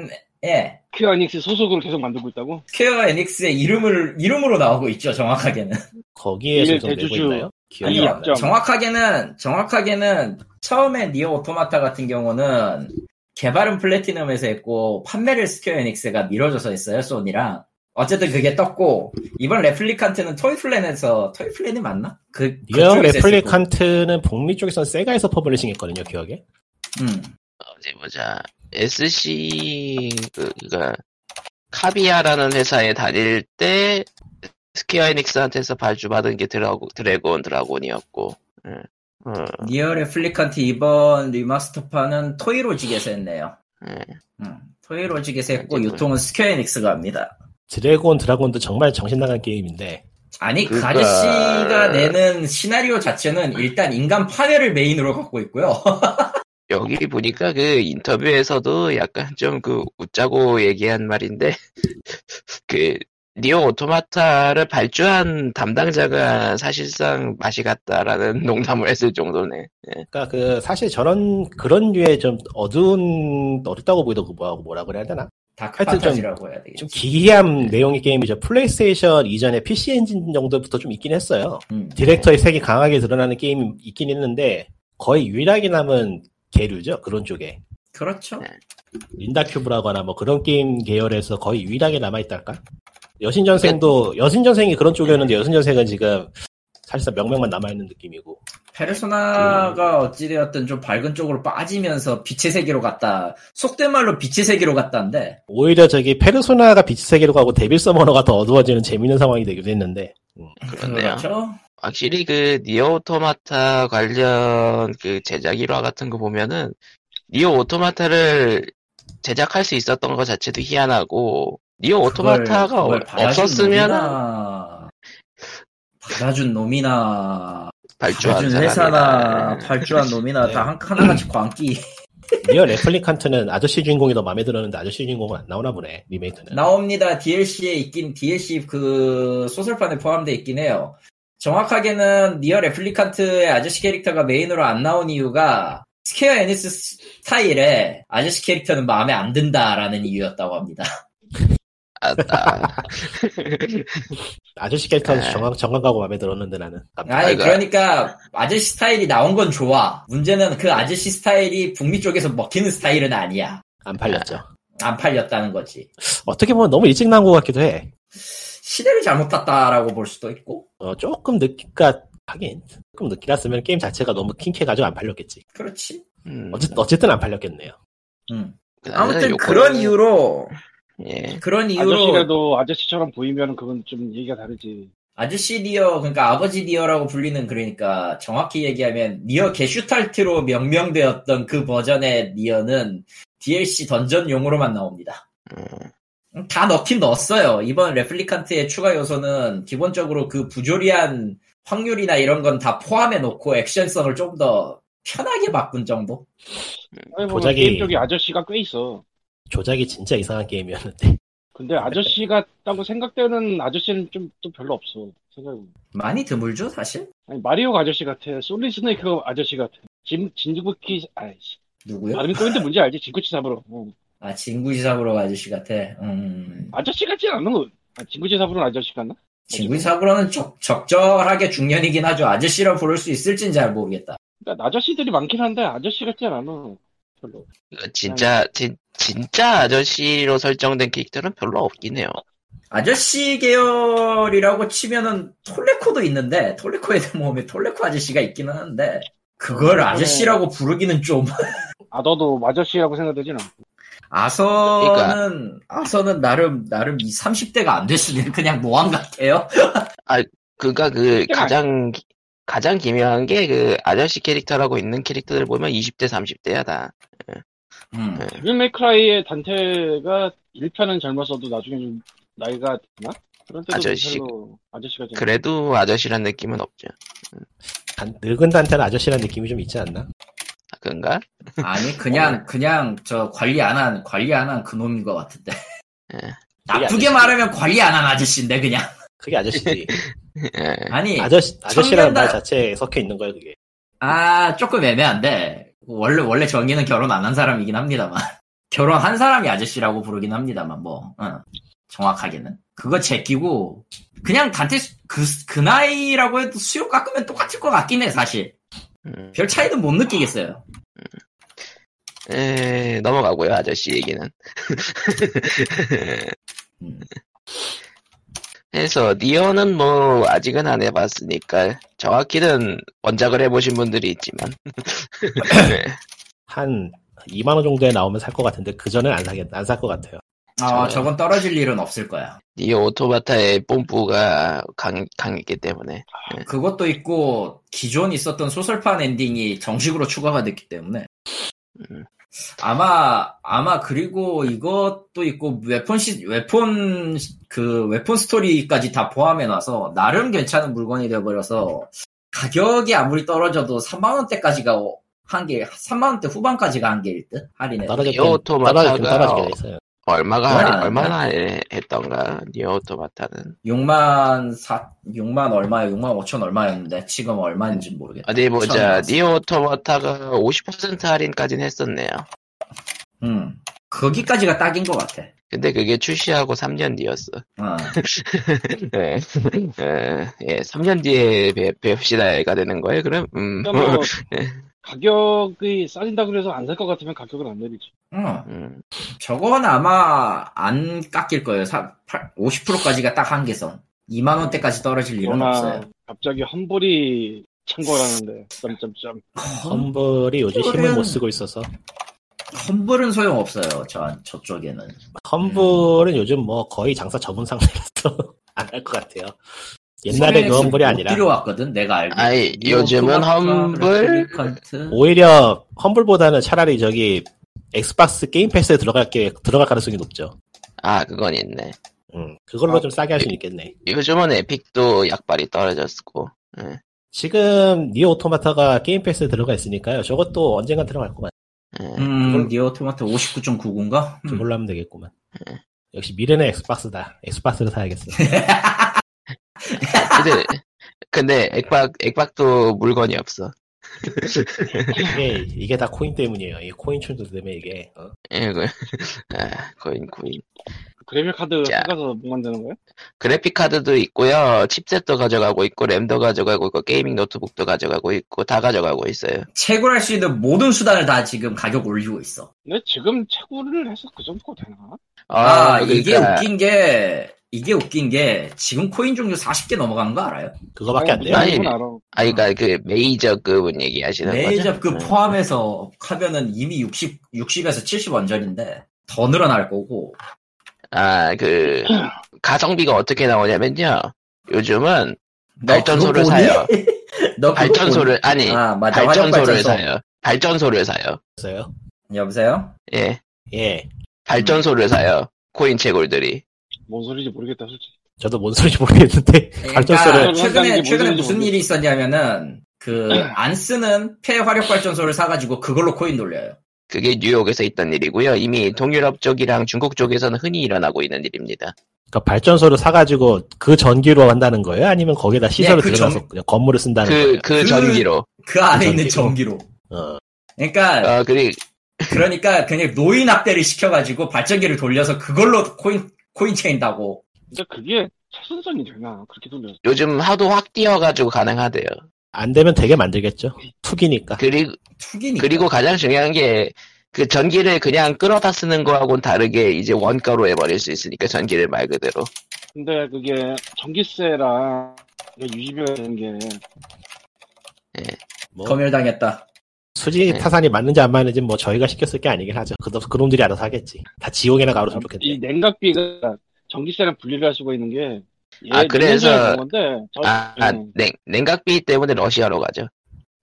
예 스퀘어 에닉스 소속으로 계속 만들고 있다고? 스퀘어 에닉스의 이름을 이름으로 나오고 있죠 정확하게는 내고 대주주. 아니요. 약점. 정확하게는 정확하게는 처음에 니어 오토마타 같은 경우는 개발은 플래티넘에서 했고 판매를 스퀘어 에닉스가 밀어줘서 했어요 소니랑 어쨌든 그게 떴고 이번 레플리칸트는 토이플랜에서 토이플랜이 맞나? 그 했을 레플리칸트는 북미 쪽에선 세가에서 publishing 했거든요, 기억에. 음. 어디 보자. SC 그가 카비아라는 회사에 다닐 때 스퀘어 에닉스한테서 발주받은 게 드라고, 드래그 온 드라군이었고. 예. 어, 니어 레플리칸트 이번 리마스터판은 토이로직에서 했네요. 예. 음. 토이로직에서 했고. 유통은 스퀘어 에닉스가 합니다. 드래그 온 드라군도 정말 정신 나간 게임인데 아니 그 그러니까- 아저씨가 내는 시나리오 자체는 일단 인간 파괴를 메인으로 갖고 있고요. [LAUGHS] 여기 보니까 그 인터뷰에서도 약간 좀 그 웃자고 얘기한 말인데 [LAUGHS] 그 니어 오토마타를 발주한 담당자가 사실상 맛이 갔다라는 [LAUGHS] 농담을 했을 정도네. 그러니까 그 사실 저런 그런 류의 좀 어두운 어둡다고 보이던 그 뭐라고 뭐라 그래야 되나? dark 하여튼 좀- 판타지라고 해야 되겠지. 좀 기이한 내용의 게임이죠. 플레이스테이션 이전에 PC 엔진 정도부터 좀 있긴 했어요. 음. 디렉터의 색이 강하게 드러나는 게임이 있긴 있는데 거의 유일하게 남은 계류죠. 그런 쪽에. 그렇죠. 네. 린다 큐브라거나 뭐 그런 게임 계열에서 거의 유일하게 남아있달까? 여신전생도, 여신전생이 그런 쪽이었는데 여신전생은 지금 사실상 명명만 남아있는 느낌이고. 페르소나가 어찌되었든 좀 밝은 쪽으로 빠지면서 빛의 세계로 갔다. 속된 말로 빛의 세계로 갔다인데 오히려 저기 페르소나가 빛의 세계로 가고 데빌 서머너가 더 어두워지는 재밌는 상황이 되기도 했는데. 그렇네요. 그렇죠. 확실히 그 니어 오토마타 관련 그 제작 일화 같은 거 보면은 니어 오토마타를 제작할 수 있었던 것 자체도 희한하고 니어 오토마타가 없었으면 받아준 놈이나 발주한 받아준 회사나 사람이나 발주한 놈이나 네. 다 한- 하나같이 광기 니어 레플리칸트는 아저씨 주인공이 더 마음에 들었는데 아저씨 주인공은 안 나오나 보네, 리메이크는. 나옵니다. DLC에 있긴 DLC 그 소설판에 포함되어 있긴 해요. 정확하게는 니어 레플리칸트의 아저씨 캐릭터가 메인으로 안 나온 이유가 스퀘어 에닉스 스타일의 아저씨 캐릭터는 마음에 안 든다라는 이유였다고 합니다. 아따 아저씨 캐릭터는 네. 정감, 정감가고 마음에 들었는데 나는. 아니. 그러니까 아저씨 스타일이 나온 건 좋아. 문제는 그 아저씨 스타일이 북미 쪽에서 먹히는 스타일은 아니야. 안 팔렸죠. 안 팔렸다는 거지. 어떻게 보면 너무 일찍 나온 것 같기도 해. 시대를 잘못 탔다라고 볼 수도 있고. 어, 조금 늦게, 그니까, 하긴, 조금 늦게 났으면 게임 자체가 너무 킹캐가지고 안 팔렸겠지. 그렇지. 음, 어쨌든, 어쨌든 안 팔렸겠네요. 음. 그나저나 아무튼 그런 이유로 예 그런 이유로 아저씨라도 아저씨처럼 보이면 그건 좀 얘기가 다르지. 아저씨 니어, 그러니까 아버지 니어라고 불리는 그러니까 정확히 얘기하면 니어 게슈탈트로 명명되었던 그 버전의 니어는 DLC 던전용으로만 나옵니다. 음, 다 넣긴 넣었어요. 이번 레플리칸트의 추가 요소는 기본적으로 그 부조리한 확률이나 이런 건 다 포함해 놓고 액션성을 좀 더 편하게 바꾼 정도? 아니, 뭐 게임 쪽에 아저씨가 꽤 있어. 조작이 진짜 이상한 게임이었는데. [LAUGHS] 근데 아저씨 같다고 생각되는 아저씨는 좀 또 별로 없어. 생각해 많이 드물죠, 사실? 아니 마리오 아저씨 같아. 솔리 스네이크 아저씨 같아. 진 진구키 아이씨. 누구요? 발음이 꼬인데 뭔지 알지? 진구치 잡으러. 어. 아, 진구지사부로 아저씨 같아. 음. 아저씨 같지 않아? 아, 진구치 잡으러 아저씨 같나? 진구지사부로는 적, 적절하게 중년이긴 하죠. 아저씨라 부를 수 있을진 잘 모르겠다. 그러니까 아저씨들이 많긴 한데 아저씨 같지 않아. 너. 별로. 이거 진짜 진, 진짜 아저씨로 설정된 캐릭터는 별로 없긴 해요 아저씨 계열이라고 치면은 톨레코도 있는데 톨레코에 모으면 톨레코 아저씨가 있기는 한데 그걸 음, 아저씨라고 부르기는 좀 [LAUGHS] 아 너도 아저씨라고 생각되진 않아. 아서는 아서는 나름 나름 이 30대가 안 됐으면 그냥 노안 같아요. [LAUGHS] 그가 그 그게 가장 가장 기묘한 게 그 아저씨 캐릭터라고 있는 캐릭터들 보면 20대 30대야 다 음. 데빌 메이크라이의 단테가 1편은 젊었어도 나중에 좀 나이가 드나? 그런 때도 아저씨. 아저씨가 좀 그래도 아저씨란 느낌은 없죠 단- 늙은 단테는 아저씨라는 느낌이 좀 있지 않나? 아, 그런가? 아니 그냥 그냥 저 관리 안 한 관리 안 한 그놈인 것 같은데. 예. 나쁘게 말하면 관리 안 한 아저씨인데 그냥. 그게 아저씨지. [LAUGHS] 예. 아니 아저씨, 아저씨라는 말 청년다- 자체에 섞여 있는 거야, 그게. 아, 조금 애매한데, 원래, 원래 정의는 결혼 안 한 사람이긴 합니다만. [LAUGHS] 결혼한 사람이 아저씨라고 부르긴 합니다만, 뭐, 어, 정확하게는. 그거 제끼고, 그냥 단테, 수- 그, 그 나이라고 해도 수요 깎으면 똑같을 것 같긴 해, 사실. 음. 별 차이는 못 느끼겠어요. 에, 넘어가고요 아저씨 얘기는 [LAUGHS] 음. 해서 니어는 뭐 아직은 안 해봤으니까 정확히는 원작을 해보신 분들이 있지만 [LAUGHS] 네. 한 2만 원 정도에 나오면 살 것 같은데 그 전엔 안 사겠 안살 것 같아요. 아, 저는- 저건 떨어질 일은 없을 거야. 니어 오토마타의 뽐뿌가 강, 강했기 때문에 그것도 있고 기존 있었던 소설판 엔딩이 정식으로 추가가 됐기 때문에 음. 아마 아마 그리고 이것도 있고 weapon 시 weapon 그 weapon 스토리까지 다 포함해 놔서 나름 괜찮은 물건이 되어 버려서 가격이 아무리 떨어져도 3만 원대까지가 한 게 3만 원대 후반까지가 한계일 듯 할인에 떨어졌긴 떨어졌긴 떨어지게 돼 있어요. 얼마가 아는데. 얼마나 했던가 니어 오토바타는 6만 4 6만 얼마에 6만 5천 얼마였는데 지금 얼마인지 모르겠다. 어디 보자 처음 니어 오토바타가 50% 할인까지는 했었네요 음 거기까지가 딱인 것 같아. 근데 그게 출시하고 3년 뒤였어 어. [LAUGHS] 네. 예, 예, 3년 뒤에 배, 뵙시다 가 되는 거예요, 그럼? 음. 그러니까 [LAUGHS] 뭐 네. 가격이 싸진다 그래서 안 살 것 같으면 가격을 안 내리지. 어. 음. 저건 아마 안 깎일 거예요. 사, 50%까지가 딱 한계선. 2만 원대까지 떨어질 일은 없어요. 갑자기 험불이 창궐하는데 점점점. 험블이 요즘 힘을 험블은- 못 쓰고 있어서 험블은 소용 없어요. 저 저쪽에는. 험블은 요즘 뭐 거의 장사 접은 상태라서 [LAUGHS] 안 할 것 같아요. 옛날에 그 험블이 아니라 필요왔거든. 내가 알기. 아이, 요즘은 험블, 오히려 험블보다는 차라리 저기 엑스박스 게임 패스에 들어갈 게 들어갈 가능성이 높죠. 아, 그건 있네. 음, 그걸로 아, 좀 싸게 할 수 있겠네. 요즘은 에픽도 약발이 떨어졌고, 예. 지금 니어 오토마타가 게임 패스에 들어가 있으니까요. 저것도 언젠간 들어갈 것만. 예. 음, 니어 오토마타 59.99인가? 음. 그걸로 하면 되겠구만. 역시 미래는 엑스박스다. 엑스박스를 사야겠어. [LAUGHS] [LAUGHS] 근데, 근데 액박, 액박도 물건이 없어. 이게 이게 다 코인 때문이에요. 이 코인충들 때문에 이게. 어? 예, 그, [LAUGHS] 아, 코인, 코인. 그래픽 카드 뭐 만드는 거야? 그래픽 카드도 있고요, 칩셋도 가져가고 있고, 램도 가져가고 있고, 게이밍 노트북도 가져가고 있고, 다 가져가고 있어요. 채굴할 수 있는 모든 수단을 다 지금 가격 올리고 있어. 근데 지금 채굴을 해서 그 정도가 되나? 아, 이게 그러니까 웃긴 게, 이게 웃긴 게, 지금 코인 종류 40개 넘어가는 거 알아요? 그거밖에 안 돼요. 아니, 아니, 그니까 그 메이저급은 얘기하시는 거죠? 메이저급 음. 포함해서 하면은 이미 60, 60에서 70 원전인데, 더 늘어날 거고, 아, 그, 가성비가 어떻게 나오냐면요. 요즘은 너 발전소를? 사요. [LAUGHS] 발전소를, 보니? 아니, 아, 맞아. 발전소를. 사요. 발전소를 사요. 있어요. 여보세요? 예. 예. 발전소를 사요. 코인 채굴들이. 뭔 소리인지 모르겠다, 솔직히. 저도 뭔 소리인지 모르겠는데 [LAUGHS] 그러니까 최근에 최근에 뭔 무슨 일이 있었냐면은 그 [CLEARS THROAT] 안 쓰는 폐화력 발전소를 사가지고 그걸로 코인 돌려요. 그게 뉴욕에서 있던 일이고요. 이미 동유럽 쪽이랑 중국 쪽에서는 흔히 일어나고 있는 일입니다. 그러니까 발전소를 사가지고 그 전기로 한다는 거예요? 아니면 거기다 시설을 네, 그 들어가서 전- 그냥 건물을 쓴다는 그, 거예요? 그 그- 전기로. 그 안에 그 있는 전기로. 전기로. 어, 그러니까 어, 그리, 그러니까 그냥 노인 합대를 시켜가지고 발전기를 돌려서 그걸로 코인 코인 체인다고. 근데 그게 최선선이 되나? 그렇게 돌려서. 요즘 하도 확 뛰어가지고 가능하대요. 안 되면 되게 만들겠죠. 투기니까. 그리고, 투기니까. 그리고 가장 중요한 게, 그 전기를 그냥 끌어다 쓰는 거하고는 다르게 이제 원가로 해버릴 수 있으니까 전기를 말 그대로. 근데 그게 전기세랑 유지비가 되는 게뭐 검열당했다. 수지 네. 타산이 맞는지 안 맞는지 뭐 저희가 시켰을 게 아니긴 하죠. 그, 그놈들이 알아서 하겠지. 다 지옥에나 가로으면 이 좋겠네. 냉각비가 전기세랑 분리를 할 수가 있는 게 예, 아, 그래서- 건데 저, 아, 아, 음, 냉, 냉각비 때문에 러시아로 가죠.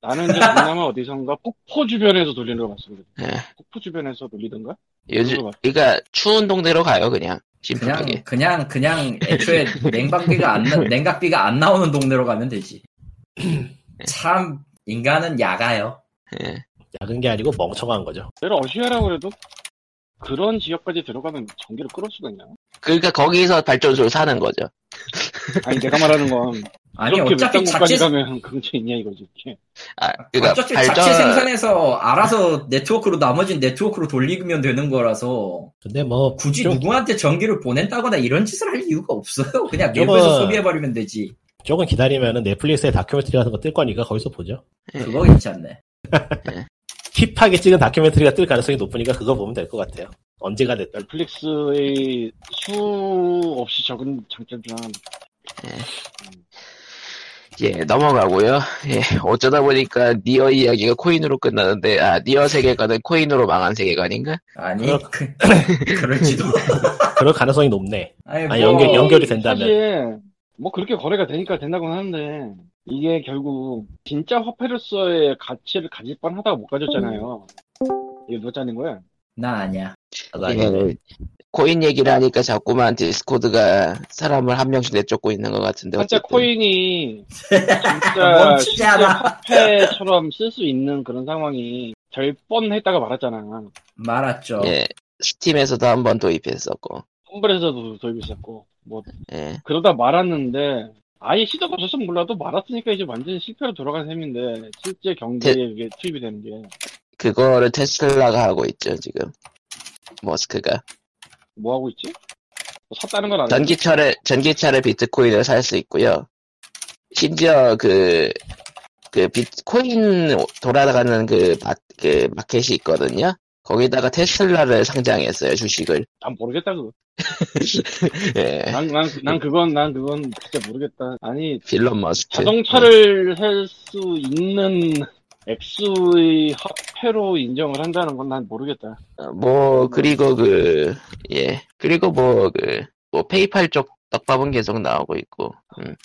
나는 이제 동남아 어디선가 폭포 주변에서 돌리는 걸 봤습니다. 예. 폭포 주변에서 돌리던가? 요즘, 그러니까 추운 동네로 가요, 그냥. 그냥 심플하게. 그냥 그냥 애초에 냉방비가 안 나, 냉각비가 안 나오는 동네로 가면 되지. 참 인간은 야가요. 예. 작은 게 아니고 멍청한 거죠. 러시아라고 해도 그런 지역까지 들어가면 전기를 끌을 수가 있냐? 그러니까 거기서 발전소를 사는 거죠. 아니 내가 말하는 건 아니 어차피 자체 가면 근처에 있냐 이거지. 아, 그러니까 어차피 발전, 자체 생산해서 알아서 네트워크로 나머진 네트워크로 돌리면 되는 거라서 근데 뭐 굳이 좀- 누구한테 전기를 보낸다거나 이런 짓을 할 이유가 없어요. [LAUGHS] 그냥 내부에서 소비해버리면 되지. 조금 기다리면은 넷플릭스에 다큐멘터리 같은 거 뜰 거니까 거기서 보죠. 그거 괜찮네. 힙하게 찍은 다큐멘터리가 뜰 가능성이 높으니까 그거 보면 될 것 같아요. 언제가 됐든. 넷플릭스의 수 없이 적은 장점 중 하나. 예, 넘어가고요. 예, 어쩌다 보니까 니어 이야기가 코인으로 끝나는데, 아, 니어 세계관은 코인으로 망한 세계관인가? 아니 그, [LAUGHS] 그럴지도. [LAUGHS] 그럴 가능성이 높네. 아니, 아니, 뭐, 연결- 연결이 된다면. 사실 뭐 그렇게 거래가 되니까 된다고는 하는데 이게 결국 진짜 화폐로서의 가치를 가질 뻔하다가 못 가졌잖아요. 이게 누가 짜는 거야? 나 아니야. 아니네. 코인 얘기를 하니까 자꾸만 디스코드가 사람을 한 명씩 내쫓고 있는 것 같은데, 진짜 어쨌든. 코인이 진짜 [LAUGHS] 멈추지 않아. 화폐처럼 쓸 수 있는 그런 상황이 될 뻔했다가 말았잖아. 말았죠. 예, 스팀에서도 한 번 도입했었고, 험블에서도 도입했었고 뭐 예. 그러다 말았는데 아예 시도가 없었으면 몰라도 말았으니까 이제 완전히 실패로 돌아간 셈인데 실제 경제에 이게 투입이 되는 게 그거를 테슬라가 하고 있죠, 지금. 머스크가. 뭐 하고 있지? 뭐 샀다는 건 아니고 전기차를, 전기차를 비트코인을 살 수 있고요. 심지어 그, 그 비트코인 돌아가는 그, 마, 그 마켓이 있거든요. 거기다가 테슬라를 상장했어요, 주식을. 난 모르겠다 그거. [LAUGHS] 예. 난, 난, 난 그건 난 그건 진짜 모르겠다. 아니 빌런 머스크. 자동차를 살수 있는 액수의 화폐로 인정을 한다는 건 난 모르겠다. 어, 뭐, 그리고 그, 예. 그리고 뭐, 그, 뭐, 페이팔 쪽 떡밥은 계속 나오고 있고. 음.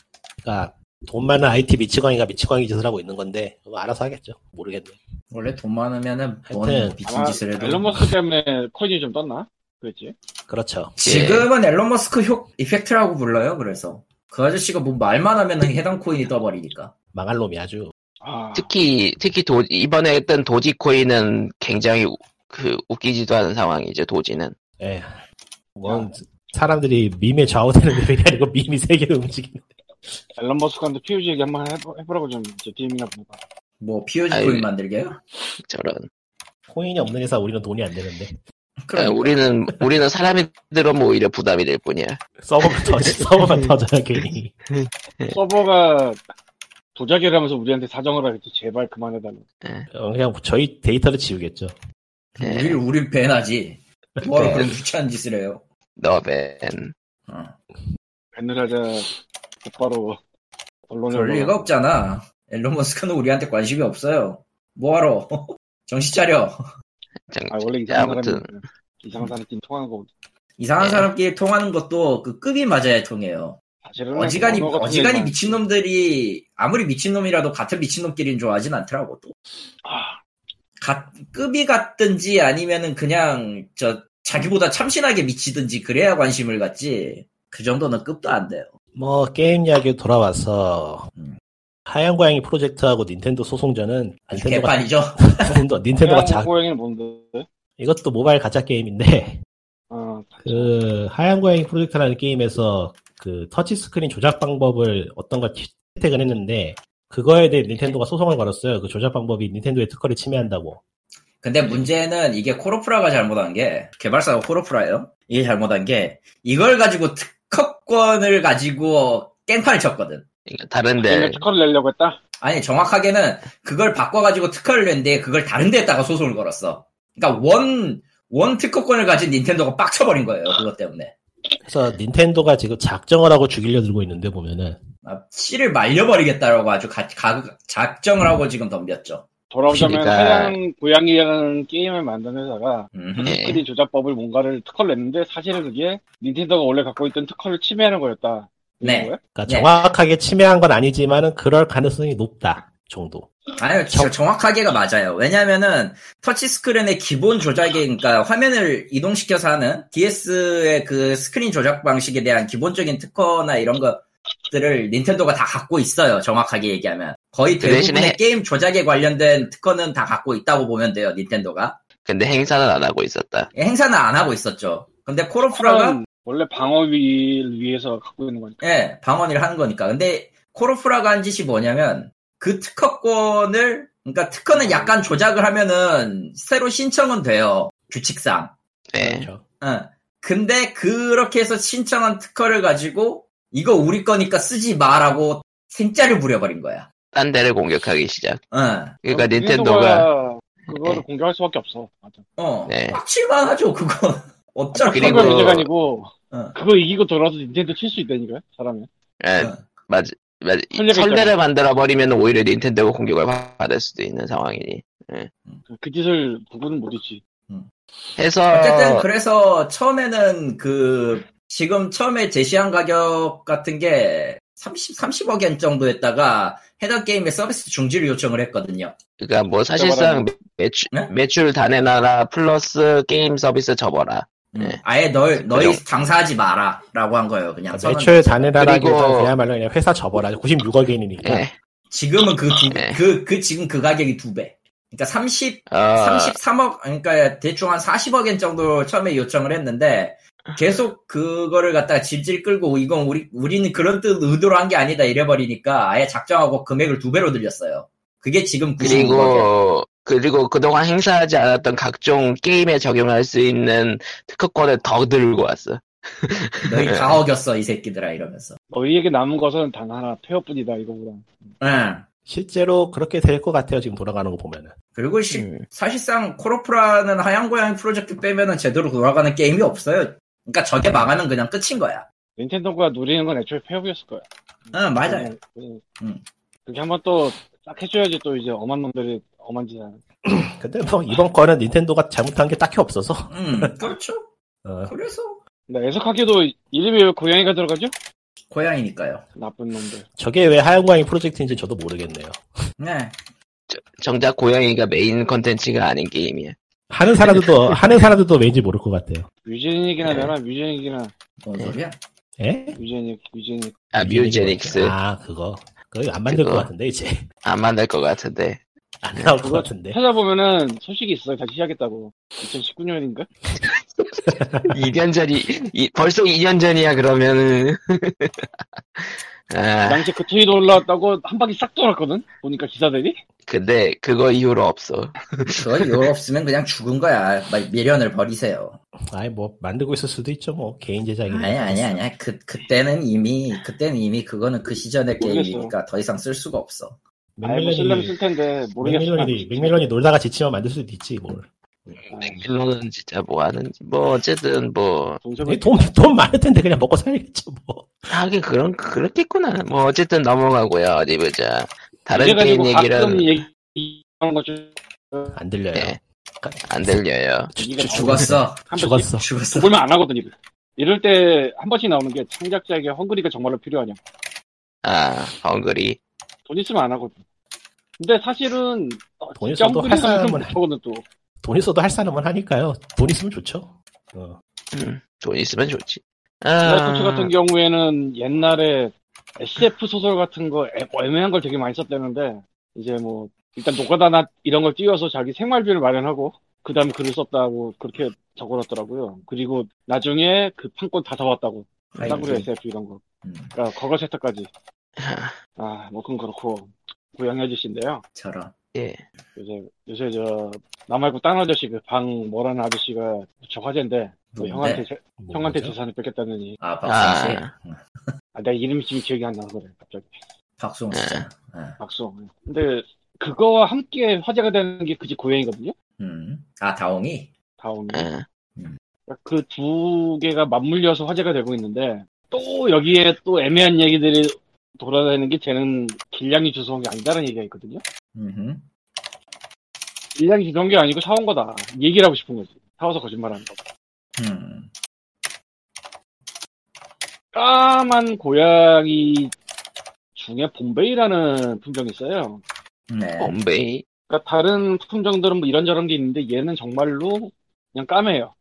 그러니까 돈 많은 IT 미치광이가 미치광이 짓을 하고 있는 건데 뭐 알아서 하겠죠. 모르겠네. 원래 돈 많으면은 뭔 미친 짓을 해도. 앨런 머스크 때문에 코인이 좀 떴나? 그랬지? 그렇죠. 지금은 앨런 머스크 효 이펙트라고 불러요. 그래서 그 아저씨가 뭐 말만 하면 해당 코인이 떠버리니까. 망할 놈이 아주. 아, 특히, 특히 도, 이번에 했던 도지코인은 굉장히 우- 그, 웃기지도 않은 상황이죠, 도지는. 예. 뭔 사람들이 밈에 좌우되는 레벨이 아니고 밈이 세계로 움직이는. 앨런 머스크한테 POG 얘기 한번 해보, 해보라고 좀 이제 DM이나 보내봐. 뭐 POG 아이. 코인 만들게요? 저런. 코인이 없는 회사 우리는 돈이 안 되는데. 아, 그러니까. 우리는, 우리는 사람이 들어오면 오히려 부담이 될 뿐이야. 서버가 터지, [LAUGHS] 서버가 터져요, 괜히. 서버가 도자기를 하면서 우리한테 사정을 하겠지. 제발 그만해달라. 어, 그냥 저희 데이터를 지우겠죠. 예. 우리 우리 배나지. 뭐하러 네. 그런 귀찮은 짓을 해요. 너벤. 어. 밴을 하자. 곧바로 언론에 그럴 리가 없잖아. 앨런 머스크는 우리한테 관심이 없어요. 뭐하러? [LAUGHS] 정신 차려. 정- 아, 원래 이상한 아무튼. 사람이 이상한 사람끼리 통하는 거 이상한 네. 사람끼리 통하는 것도 그 급이 맞아야 통해요. 사실은 어지간히 같은 어지간히 데만- 미친 놈들이 아무리 미친 놈이라도 같은 미친 놈끼리는 좋아하진 않더라고 또. 아, 가- 급이 같든지 아니면은 그냥 저 자기보다 참신하게 미치든지 그래야 관심을 갖지. 그 정도는 급도 안 돼요. 뭐, 게임 이야기 돌아와서, 음. 하얀 고양이 프로젝트하고 닌텐도 소송전은, 닌텐도가, 개판이죠. [LAUGHS] 닌텐도, 닌텐도가 자, 고양이는 뭔데? 이것도 모바일 가챠 게임인데, 어, [LAUGHS] 그, 하얀 고양이 프로젝트라는 게임에서, 그, 터치 스크린 조작 방법을 어떤 걸 채택을 했는데, 그거에 대해 닌텐도가 소송을 걸었어요. 그 조작 방법이 닌텐도의 특허를 침해한다고. 근데 문제는 이게 코로프라가 잘못한 게 개발사가 코로프라예요. 이게 잘못한 게 이걸 가지고 특 허권을 가지고 깽판을 쳤거든. 그러니까 다른데, 게임에 특허를 내려고 했다? 아니 정확하게는 그걸 바꿔가지고 특허를 냈는데 그걸 다른 데에다가 소송을 걸었어. 그러니까 원, 원 특허권을 가진 닌텐도가 빡쳐버린 거예요. 그것 때문에. 그래서 닌텐도가 지금 작정을 하고 죽이려 들고 있는데 보면은, 아, 씨를 말려버리겠다라고 아주 가- 가- 작정을 하고 지금 덤볐죠. 돌아오자면 그러니까- 하얀 고양이라는 게임을 만든 회사가. 스크린 조작법을 뭔가를 특허를 냈는데 사실은 그게 닌텐도가 원래 갖고 있던 특허를 침해하는 거였다. 네. 그러니까 네. 정확하게 침해한 건 아니지만은, 그럴 가능성이 높다. 정도. 아니요, 저- 정확하게가 맞아요. 왜냐면은, 터치 스크린의 기본 조작이, 그러니까 화면을 이동시켜서 하는 DS의 그 스크린 조작 방식에 대한 기본적인 특허나 이런 것들을 닌텐도가 다 갖고 있어요. 정확하게 얘기하면. 거의 그 대부분의 대신에- 게임 조작에 관련된 특허는 다 갖고 있다고 보면 돼요, 닌텐도가. 근데 행사는 안 하고 있었다. 행사는 안 하고 있었죠. 근데 코로프라가, 원래 방어위를 위해서 갖고 있는 거니까. 예, 방언을 하는 거니까. 근데 코로프라가 한 짓이 뭐냐면 그 특허권을 그러니까 특허는 약간 조작을 하면은 새로 신청은 돼요. 규칙상. 네. 그렇죠. 어. 근데 그렇게 해서 신청한 특허를 가지고 이거 우리 거니까 쓰지 마라고 생짜를 부려버린 거야. 딴 데를 공격하기 시작. 어. 그러니까 어, 닌텐도가, 그거를 공개할 수밖에 없어. 맞아. 어, 네. 빡칠만 하죠, 그건. 어차피. 그리고- 그거 문제가 아니고 어. 그거 이기고 돌아서 닌텐도 칠 수 있다니까요. 잘하면. 예, 어. 맞, 맞, 설레가 설레를 있잖아. 만들어 버리면 오히려 닌텐도가 공격을 받을 수도 있는 상황이니. 그 짓을 구분은 못 했지. 해서, 어쨌든 그래서 처음에는 그 지금 처음에 제시한 가격 같은 게 30, 30억 엔 정도였다가 해당 게임의 서비스 중지를 요청을 했거든요. 그니까 뭐 사실상 매출, 네? 매출 다 내놔라 플러스 게임 서비스 접어라. 음, 네. 아예 널 너희 그죠. 장사하지 마라 라고 한 거예요. 그냥 선언. 매출 다 내놔라기보다 그리고- 그야말로 그냥 회사 접어라. 96억 엔이니까. 예. 지금은 그 두, 네. 그, 그 지금 그 가격이 두 배. 그러니까 30, 어, 33억, 그러니까 대충 한 40억 엔 정도 처음에 요청을 했는데, 계속 그거를 갖다가 질질 끌고, 이건 우리, 우리는 그런 뜻 의도로 한 게 아니다 이래버리니까, 아예 작정하고 금액을 두 배로 늘렸어요. 그게 지금 96억이에요. 그리고, 그리고 그동안 행사하지 않았던 각종 게임에 적용할 수 있는 특허권을 더 들고 왔어. [LAUGHS] 너희 다 어겼어, 이 새끼들아, 이러면서. 너희에게 남은 것은 단 하나, 폐업뿐이다, 이거보다. 응. 실제로 그렇게 될 것 같아요. 지금 돌아가는 거 보면은. 그리고 시- 음. 사실상 코로프라는 하얀 고양이 프로젝트 빼면은 제대로 돌아가는 게임이 없어요. 그러니까 저게 망하면 그냥 끝인 거야. 닌텐도가 누리는 건 애초에 폐업이었을 거야. 응, 맞아요. 음. 음. 그렇게 한번 또 딱 해줘야지 또 이제 엄한 놈들이 엄한 짓 하는. [CLEARS THROAT] 근데 뭐 이번 거는 닌텐도가 잘못한 게 딱히 없어서. 음, 그렇죠. [LAUGHS] 어, 그래서 근데 애석하게도 이름이 왜 고양이가 들어가죠? 고양이니까요. 나쁜 놈들. 저게 왜 하얀 고양이 프로젝트인지 저도 모르겠네요. 네. 정작 고양이가 메인 컨텐츠가 아닌 게임이야. 하는 사람들도 [LAUGHS] 하는 사람들도 왠지 모를 것 같아요. 뮤제닉이나 네. 내나 뮤제닉이나 뭔 소리야? 에? 뮤제닉 뮤제닉 아, 뮤제닉스. 아 그거 그거 안 만들 그거. 것 같은데 이제 안 만들 것 같은데. 안 나올 것 같은데. 찾아보면은 소식이 있어요. 다시 시작했다고. 2019년인가? 2년 [LAUGHS] 전이, 이- 벌써 2년 전이야, 그러면은. 그 아, 당시 그 트윗 올라왔다고 한 바퀴 싹 돌았거든? 보니까 기사들이? 근데 그거 이후로 없어. 그건 이거 없으면 그냥 죽은 거야. 막 미련을 버리세요. 아예 뭐 만들고 있을 수도 있죠 뭐 개인 제작이. 아니 아니 아니. 그 그때는 이미 그때는 이미 그거는 그 시절의 모르겠어. 게임이니까 더 이상 쓸 수가 없어. 뭐 쓸려면 쓸 맥밀런이 텐데 모르겠어. 맥밀런이 맥밀런이 놀다가 지치면 만들 수도 있지 뭘. 아, 맥밀런은 진짜 뭐 하는지, 뭐, 어쨌든 뭐, 동생은 돈돈 많을 텐데 그냥 먹고 살겠죠 뭐. 하긴 그런, 그렇겠구나. 뭐, 어쨌든 넘어가고요. 어디 보자. 다른 게임 가끔 얘기는 안 들려요. 네. 안 들려요. 주- 주- 죽었어. 죽었어. 죽었어. 보면 안 하거든 이거. 이럴 때 한 번씩 나오는 게 창작자에게 헝그리가 정말로 필요하냐. 아, 헝그리. 돈 있으면 안 하거든. 근데 사실은 어, 돈 있어도 헝그리 할 사람은 못하거든 또. 돈 있어도 할 사람은 하니까요. 돈 있으면 좋죠. 어. 음, 돈 있으면 좋지. 블랙포츠 아, 같은 경우에는 옛날에 SF 소설 같은 거 애, 애매한 걸 되게 많이 썼다는데 이제 뭐 일단 노가다나 이런 걸 띄워서 자기 생활비를 마련하고 그 다음에 글을 썼다고 그렇게 적어놨더라고요. 그리고 나중에 그 판권 다 잡았다고. 싸구려 SF 이런 거. 음, 그러니까 거거 세트까지. 아, 뭐 그건 그렇고 고양이 아저씨인데요. 저런. 예. 요새 요새 저나 말고 딴 아저씨 그 방 뭐라는 아저씨가 저 화제인데 뭐? 형한테 재- 뭐 형한테 뭐죠? 재산을 뺏겠다느니 아 박수홍 씨. 아. 응, 아, 내 이름이 지금 기억이 안 나서 그래 갑자기 박수홍 네. 씨잖아. 응. 박수 근데 그거와 함께 화제가 되는 게 그집 고양이거든요 음. 아 다홍이. 다음 아, 그두 개가 맞물려서 화제가 되고 있는데 또 여기에 또 애매한 얘기들이 돌아다니는 게 쟤는 길냥이 주워온 게 아니다라는 얘기가 있거든요 음. 길냥이 주워온 게 아니고 사온 거다 이 얘기를 하고 싶은 거지 사와서 거짓말하는 거 음. 까만 고양이 중에 봄베이라는 품종이 있어요. 네. 봄베이. 그러니까 다른 품종들은 뭐 이런저런 게 있는데 얘는 정말로 그냥 까매요.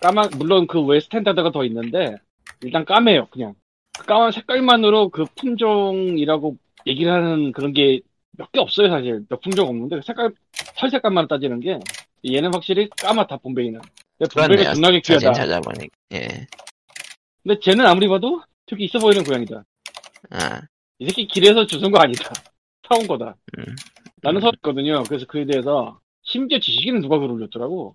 까만 물론 그 외 스탠다드가 더 있는데 일단 까매요 그냥 그 까만 색깔만으로 그 품종이라고 얘기를 하는 그런 게 몇 개 없어요 사실 몇 품종 없는데 그 색깔 털 색깔만 따지는 게 얘는 확실히 까맣다 봄베이가 그렇네요. 존나게 귀하다 찾아보니. 예. 근데 쟤는 아무리 봐도 되게 있어 보이는 고양이다 아, 이 새끼 길에서 주운 거 아니다. [LAUGHS] 사온 거다. 음. 나는 사왔거든요. 그래서 그에 대해서 심지어 지식인은 누가 글을 올렸더라고.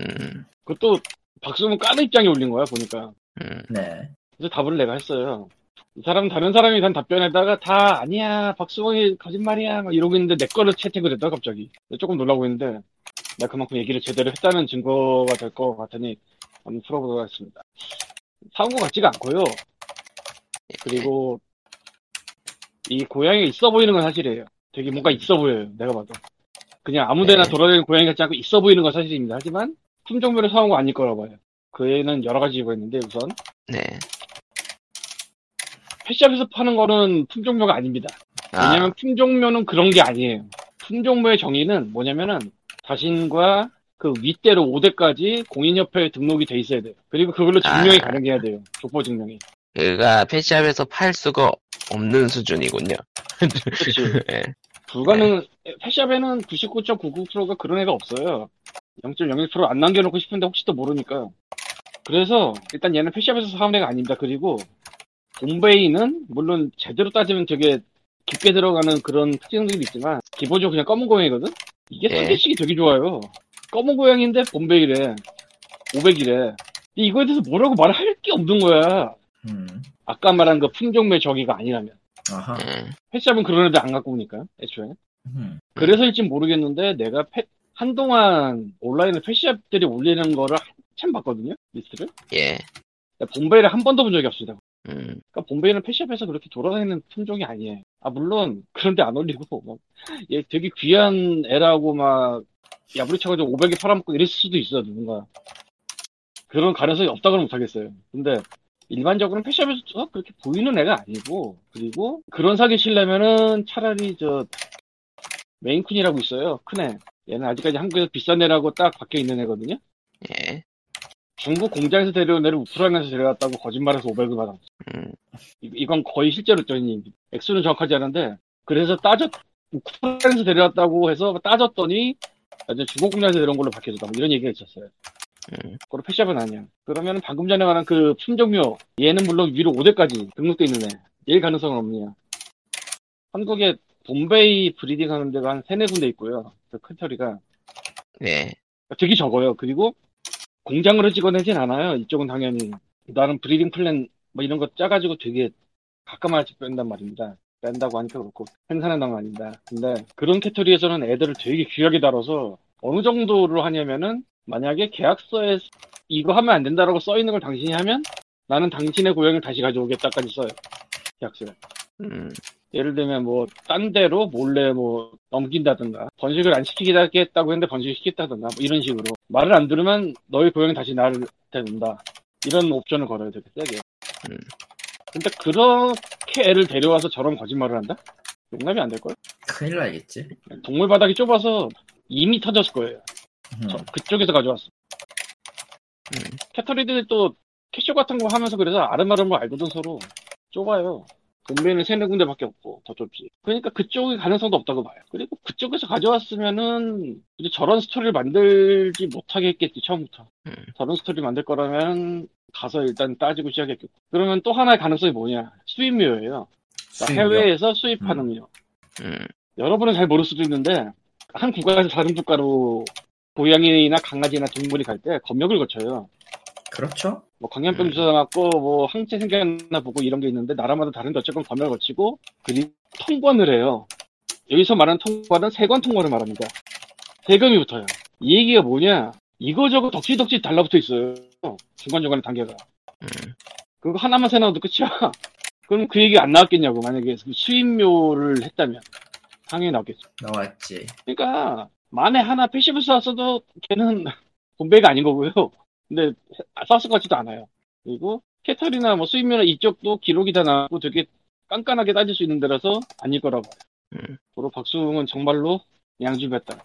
음, 그것도 박수는 까는 입장에 올린 거야 보니까. 음. 네. 그래서 답을 내가 했어요. 이 사람 다른 사람이 단 답변에다가 다 아니야 박수홍이 거짓말이야 막 이러고 있는데 내 거를 채택을 했다 갑자기. 조금 놀라고 있는데 내가 그만큼 얘기를 제대로 했다는 증거가 될 것 같으니 한번 풀어보도록 하겠습니다. 사온 것 같지가 않고요. 그리고 이 고양이가 있어 보이는 건 사실이에요. 되게 뭔가 있어 보여요 내가 봐도. 그냥 아무데나 네. 돌아다니는 고양이 같지 않고 있어 보이는 건 사실입니다. 하지만 품종별로 사온 거 아닐 거라고 봐요. 그 애는 여러 가지 이유가 있는데 우선 네. 펫샵에서 파는 거는 품종묘가 아닙니다. 아, 왜냐면 품종묘는 그런 게 아니에요. 품종묘의 정의는 뭐냐면은 자신과 그 윗대로 5대까지 공인협회에 등록이 돼 있어야 돼요. 그리고 그걸로 증명이 아. 가능해야 돼요. 족보 증명이. 그가 펫샵에서 팔 수가 없는 수준이군요. 그렇지. [LAUGHS] 예. 불가능, 펫샵에는 99.99%가 그런 애가 없어요. 0.01%안 남겨놓고 싶은데 혹시 또 모르니까. 그래서 일단 얘는 펫샵에서 사온 애가 아닙니다. 그리고 봄베이는 물론 제대로 따지면 되게 깊게 들어가는 그런 특징들이 있지만 기본적으로 그냥 검은 고양이거든? 이게 예. 상대식이 되게 좋아요. 검은 고양이인데 봄베이래. 500이래. 이거에 대해서 뭐라고 말할 게 없는 거야. 음. 아까 말한 그 품종매 저기가 아니라면. 아하. 음, 펫샵은 그런 애들 안 갖고 오니까, 애초에. 음. 그래서일지 모르겠는데 내가 펫 한동안 온라인에 펫샵들이 올리는 거를 한참 봤거든요 리스트를 예. 본베이를 한 번도 본 적이 없습니다. 음, 그러니까 본베이는 펫샵에서 그렇게 돌아다니는 품종이 아니에요. 아 물론 그런데 안 올리고 막, [LAUGHS] 얘 되게 귀한 애라고 막 야부리 쳐가지고 500에 팔아먹고 이랬을 수도 있어 누군가. 그런 가능성이 없다고는 못하겠어요. 근데 일반적으로는 펫샵에서 그렇게 보이는 애가 아니고 그리고 그런 사기 치려면은 차라리 저 메인쿤이라고 있어요 큰 애. 얘는 아직까지 한국에서 비싼 애라고 딱 박혀 있는 애거든요. 예. 중국 공장에서 데려온 애를 우크라이나에서 데려왔다고 거짓말해서 500을 받았어. 음, 이- 이건 거의 실제로 떴니 액수는 정확하지 않은데 그래서 따졌 우크라이나에서 데려왔다고 해서 따졌더니 이제 중국 공장에서 데려온 걸로 밝혀졌다. 뭐 이런 얘기가 있었어요. 음, 그거 펫샵은 아니야. 그러면 방금 전에 말한 그 품종묘 얘는 물론 위로 5대까지 등록돼 있는 애. 얘일 가능성은 없느냐. 한국에 봄베이 breeding 하는 데가 한 세네 군데 있고요. 그 cattery가. 네. 되게 적어요. 그리고 공장으로 찍어내진 않아요. 이쪽은 당연히 나는 breeding plan 뭐 이런 거 짜가지고 되게 가끔씩 뺀단 말입니다. 뺀다고 하니까 그렇고 생산한다는 거 아닙니다. 근데 그런 cattery에서는 애들을 되게 귀하게 다뤄서 어느 정도로 하냐면은 만약에 계약서에 이거 하면 안 된다라고 써 있는 걸 당신이 하면 나는 당신의 고양이를 다시 가져오겠다까지 써요. 계약서에. 음, 예를 들면 뭐 딴 데로 몰래 뭐 넘긴다든가 번식을 안 시키겠다고 했는데 번식을 시켰다든가 뭐 이런 식으로 말을 안 들으면 너희 고양이 다시 나를 데려온다 이런 옵션을 걸어야 되게 세게 음. 근데 그렇게 애를 데려와서 저런 거짓말을 한다? 용납이 안 될걸? 큰일 나겠지. 동물 바닥이 좁아서 이미 터졌을 거예요 음. 저 그쪽에서 가져왔어 음. cattery들이 또 cat show 같은 거 하면서 그래서 알음알음 걸 알거든 서로 좁아요 봄베이는 세네 군데밖에 없고 더 좁지. 그러니까 그쪽이 가능성도 없다고 봐요. 그리고 그쪽에서 가져왔으면은 이제 저런 스토리를 만들지 못하게 했겠지 처음부터. 음. 저런 스토리 만들 거라면 가서 일단 따지고 시작했겠고. 그러면 또 하나의 가능성이 뭐냐? 수입묘예요. 그러니까. 해외에서 수입하는 료. 음, 여러분은 잘 모를 수도 있는데 한 국가에서 다른 국가로 고양이나 강아지나 동물이 갈 때 검역을 거쳐요. 그렇죠. 뭐 음. 주사 맞고 뭐 항체 생겼나 보고 이런 게 있는데 나라마다 다른데 어쨌건 검역을 거치고 그리고 통관을 해요. 여기서 말하는 통관은 세관 통관을 말합니다. 세금이 붙어요. 이 얘기가 뭐냐? 이거저거 덕지덕지 달라붙어 있어요. 중간중간에 단계가. 음, 그거 하나만 새나도 끝이야. [LAUGHS] 그럼 그 얘기 안 나왔겠냐고 만약에 수입묘를 했다면 당연히 나왔겠죠. 나왔지. 그러니까 만에 하나 펫샵에서 왔어도 걔는 [LAUGHS] 봄베이가 아닌 거고요. 근데 샵 같지도 않아요. 그리고 cattery나 뭐 수입묘나 이쪽도 기록이 다 나고 되게 깐깐하게 따질 수 있는 데라서 아닐 거라고. 음. 그리고 박수홍은 정말로 냥줍했다.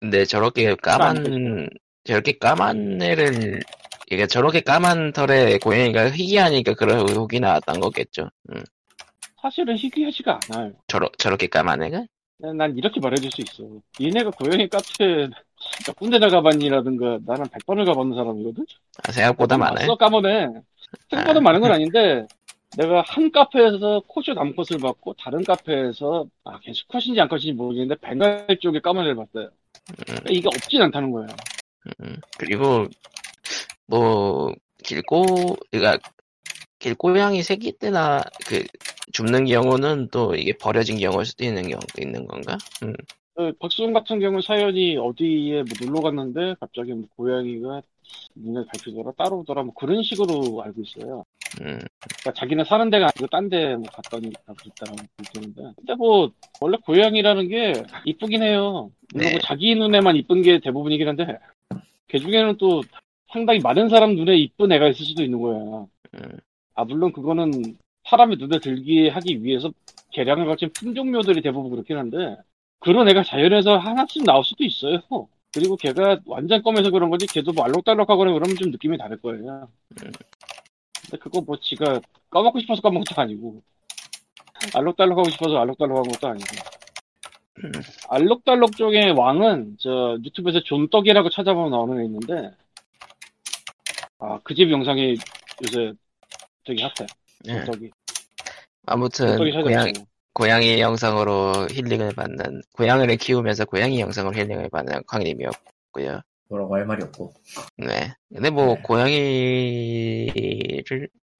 근데 저렇게 까만, 저렇게 까만 애를, 그러니까 저렇게 까만 털에 고양이가 희귀하니까 그런 의혹이 나왔던 거겠죠. 음, 사실은 희귀하지가 않아요. 저러, 저렇게 까만 애가? 난- 난 이렇게 말해줄 수 있어. 얘네가 고양이 카페 몇 군데나 가봤니라든가 나는 100번을 가봤는 사람이거든? 아, 생각보다 많아요. 써 까머네. 생각보다 많은 건 아닌데 내가 한 카페에서 코쇼 남컷을 봤고 다른 카페에서 아 걔 수 컷인지 암컷인지 모르겠는데 벵갈 쪽에 까만 애를 봤어요. 그러니까 이게 없진 않다는 거예요. 음, 그리고, 뭐, 길고, 그니까, 길고양이 새끼 때나 그 줍는 경우는 또 이게 버려진 경우일 수도 있는 경우도 있는 건가? 음. 그 박수홍 같은 경우 사연이 어디에 뭐 놀러 갔는데 갑자기 뭐 고양이가 눈에 밟히더라 따라오더라 뭐 그런 식으로 알고 있어요. 음. 그러니까 자기는 사는 데가 아니고 딴 데 뭐 갔더니 밟혔다라고 그러는데 근데 뭐 원래 고양이라는 게 이쁘긴 해요. 물론 네. 뭐 자기 눈에만 이쁜 게 대부분이긴 한데 그 중에는 또 상당히 많은 사람 눈에 이쁜 애가 있을 수도 있는 거야. 음. 아 물론 그거는 사람의 눈에 들게 하기 위해서 개량을 거친 품종묘들이 대부분 그렇긴 한데 그런 애가 자연에서 하나씩 나올 수도 있어요. 그리고 걔가 완전 검해서 그런 거지 걔도 뭐 알록달록하거나 그러면 좀 느낌이 다를 거예요. 근데 그거 뭐 지가 까먹고 싶어서 까먹은 것도 아니고 알록달록하고 싶어서 알록달록한 것도 아니고 음. 알록달록 쪽의 왕은 저 유튜브에서 존떡이라고 찾아보면 나오는 애 있는데 아 그 집 영상이 요새 되게 핫해. 네. 존떡이. 아무튼 고양 고. 고양이 영상으로 힐링을 받는 고양이를 키우면서 고양이 영상으로 힐링을 받는 광님이었고요. 뭐라고 할 말이 없고. 네. 근데 뭐 네. 고양이를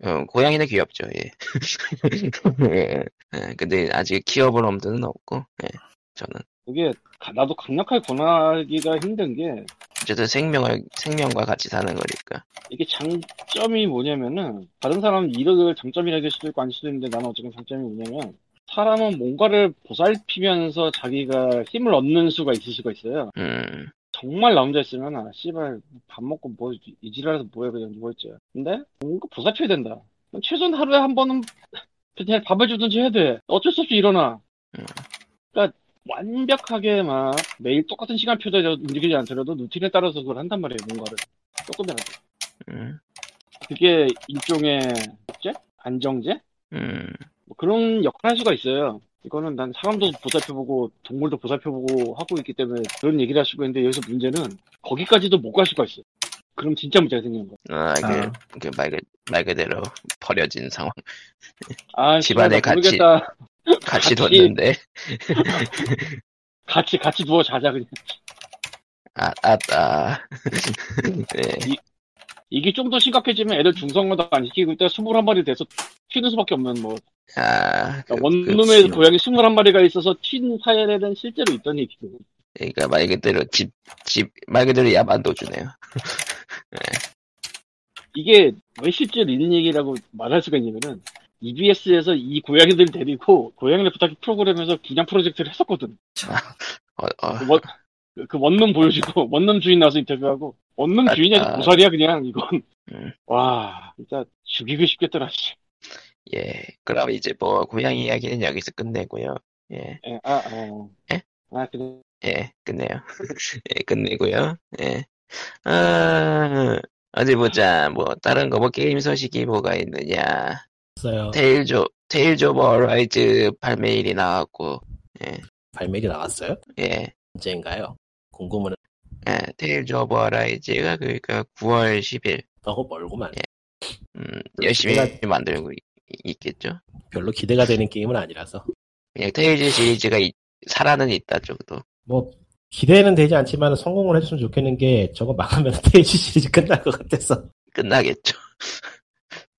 어, 고양이는 귀엽죠. 예. [LAUGHS] 예. 예, 근데 아직 키워볼 엄두는 없고 예. 저는 이게 가- 나도 강력하게 권하기가 힘든 게 어쨌든 생명을 생명과 같이 사는 거니까. 이게 장점이 뭐냐면은 다른 사람은 이를 장점이라고 할 수도 있고 아닐 수도 있는데 나는 어쨌든 장점이 뭐냐면 사람은 뭔가를 보살피면서 자기가 힘을 얻는 수가 있을 수가 있어요. 음. 정말 나 혼자 있으면 아 씨발 밥 먹고 뭐 이지랄해서 뭐해 그냥 누워있지. 근데 뭔가 보살펴야 된다. 최소한 하루에 한 번은 그냥 밥을 주든지 해야 돼. 어쩔 수 없이 일어나. 음. 그러니까 완벽하게 막 매일 똑같은 시간 표대로 움직이지 않더라도 루틴에 따라서 그걸 한단 말이에요. 뭔가를 조금이라도. 음. 그게 일종의 제 안정제? 음. 뭐 그런 역할을 할 수가 있어요. 이거는 난 사람도 보살펴보고 동물도 보살펴보고 하고 있기 때문에 그런 얘기를 할 수가 있는데 여기서 문제는 거기까지도 못 갈 수가 있어. 그럼 진짜 문제가 생기는 거야. 아, 그, 아. 그 말, 그, 말 그대로 버려진 상황. 아, 집안에 같이-. 같이 같이- 뒀는데, 같이 같이 누워 자자 그냥. 아, 아따. 네. 이게 좀 더 심각해지면 애들 중성화도 안 시키고 일단 21마리 돼서 튀는 수밖에 없는 뭐. 아, 그, 원룸에 그, 고양이 21마리가 있어서 튄 사례는 실제로 있던 얘기고 그러니까 말 그대로 집, 집, 말 그대로 야반도주네요. [LAUGHS] 이게 왜 실제로 있는 얘기라고 말할 수가 있냐면은 EBS에서 이 고양이들 데리고 고양이를 부탁해 프로그램에서 기념 프로젝트를 했었거든. 어, 어, 그, 원, 그- 그 원룸 보여주고 [LAUGHS] 원룸 주인 나와서 인터뷰하고 아, 주인이 아. 고살이야 그냥 이건. 음. 와 진짜 죽이고 싶겠더라. 씨. 예. 그럼 이제 뭐, 고양이 이야기는 여기서 끝내고요. 예, 예, 아, 어. 예? 아 그래. 예, 끝내요. [LAUGHS] 예, 끝내고요. 예. 아, 어디 보자. 뭐, 다른 거, 뭐, 게임 소식이 뭐가 있느냐. 있어요. 테일즈 오브 어라이즈 발매일이 나왔고, 발매일이 나왔어요? 예. 언제인가요? 궁금은 예, 테일즈 오브 어라이즈가 그러니까 9월 10일, 하고 멀구만. 음, 열심히 기대가- 만들고 있, 있겠죠. 별로 기대가 되는 게임은 아니라서. 그냥 테일즈 시리즈가 이- 살아는 있다 정도. 뭐 기대는 되지 않지만 성공을 해줬으면 좋겠는 게 저거 망하면 스테이지 [LAUGHS] 시리즈 끝날 것 같아서. 끝나겠죠.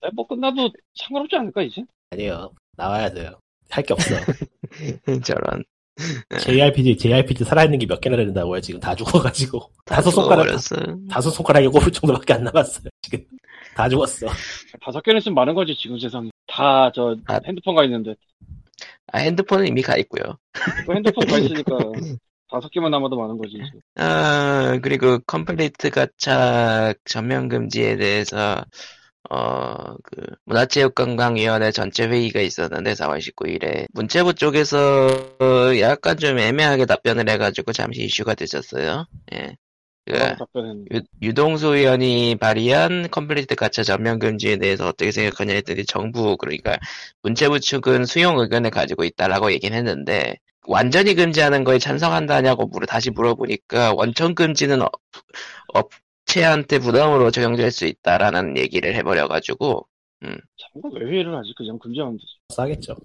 네, 뭐 끝나도 상관없지 않을까 이제? 아니에요. 나와야 돼요. 할 게 없어. [LAUGHS] 저런. JRPG, JRPG 살아있는 게 몇 개나 된다고요, 지금. 다 죽어가지고. 다섯 손가락. 다섯 손가락에 꼽을 정도밖에 안 남았어요, 지금. 다 죽었어. 다섯 개는 있으면 많은 거지 지금 세상에. 다저 아. 핸드폰 가 있는데 아, 핸드폰은 이미 가 있고요. 그 핸드폰 가 있으니까 다섯 개만 남아도 많은 거지. 아, 그리고 complete 가차 전면 금지에 대해서 어, 그 문화체육관광위원회 전체 회의가 있었는데 4월 19일에 문체부 쪽에서 약간 좀 애매하게 답변을 해가지고 잠시 이슈가 됐었어요. 예. 그 답변은 유, 유동수 의원이 발의한 complete 가차 전면 금지에 대해서 어떻게 생각하냐 했더니 정부 그러니까 문체부 측은 수용 의견을 가지고 있다라고 얘기는 했는데 완전히 금지하는 거에 찬성한다냐고 물어 다시 물어보니까 원천 금지는 업, 업체한테 부담으로 적용될 수 있다라는 얘기를 해버려가지고 자기가 왜 회의를 하지? 그냥 금지하면 되지. 싸겠죠.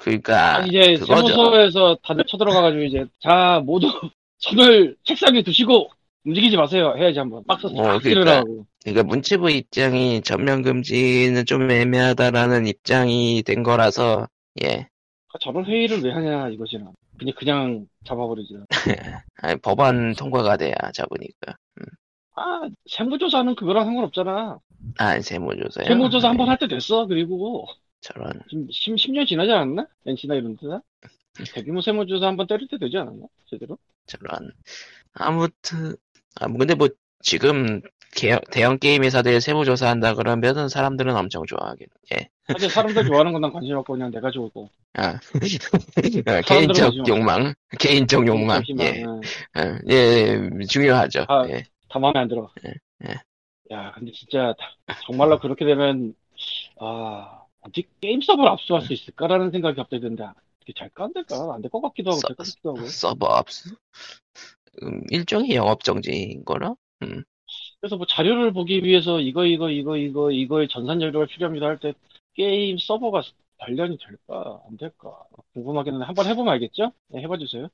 그러니까 아, 이제 그거죠. 세무서에서 다들 쳐들어가가지고 이제 자 모두 [LAUGHS] 손을 책상에 두시고 움직이지 마세요. 해야지 한번. 박스 어, 싹 그러니까. 그러니까 문체부 입장이 전면 금지는 좀 애매하다라는 입장이 된 거라서 예 저런 회의를 왜 하냐 이거지. 나. 그냥 그냥 잡아버리지. [LAUGHS] 아니, 법안 통과가 돼야 잡으니까 아 세무조사는 그거랑 상관없잖아. 아 세무조사요 세무조사 한번 예, 할때 됐어. 그리고 저런 지금 10, 10년 지나지 않았나? NC나 이런 데다? [LAUGHS] 대규모 세무조사 한 번 때릴 때 되지 않았나? 제대로? 저런 아무튼 아 근데 뭐 지금 개- 대형 게임 회사들 세무조사 한다 그러면은 사람들은 엄청 좋아하긴 예 사실 사람들 좋아하는 건 난 관심 없고 그냥 내가 좋고. 아, 개인적 관심 욕망, 개인적 욕망, 예, 응. 예, 예, 중요하죠. 아, 예. 다 마음에 안 들어. 예, 예. 야, 근데 진짜 정말로 그렇게 되면 아 어디 게임 서버를 압수할 수 있을까라는 생각이 갑자기 든다. 이게 될까 안 될까? 안 될 것 같기도 하고 서- 같기도 하고. 서버 압수? 음, 일종의 영업 정지인 거나? 그래서 뭐 자료를 보기 위해서 이거 이거 이거 이거 이거의 전산 자료가 필요합니다 할 때 게임 서버가 관련이 될까 안 될까 궁금하긴 한데 한번 해보면 알겠죠? 네, 해봐 주세요.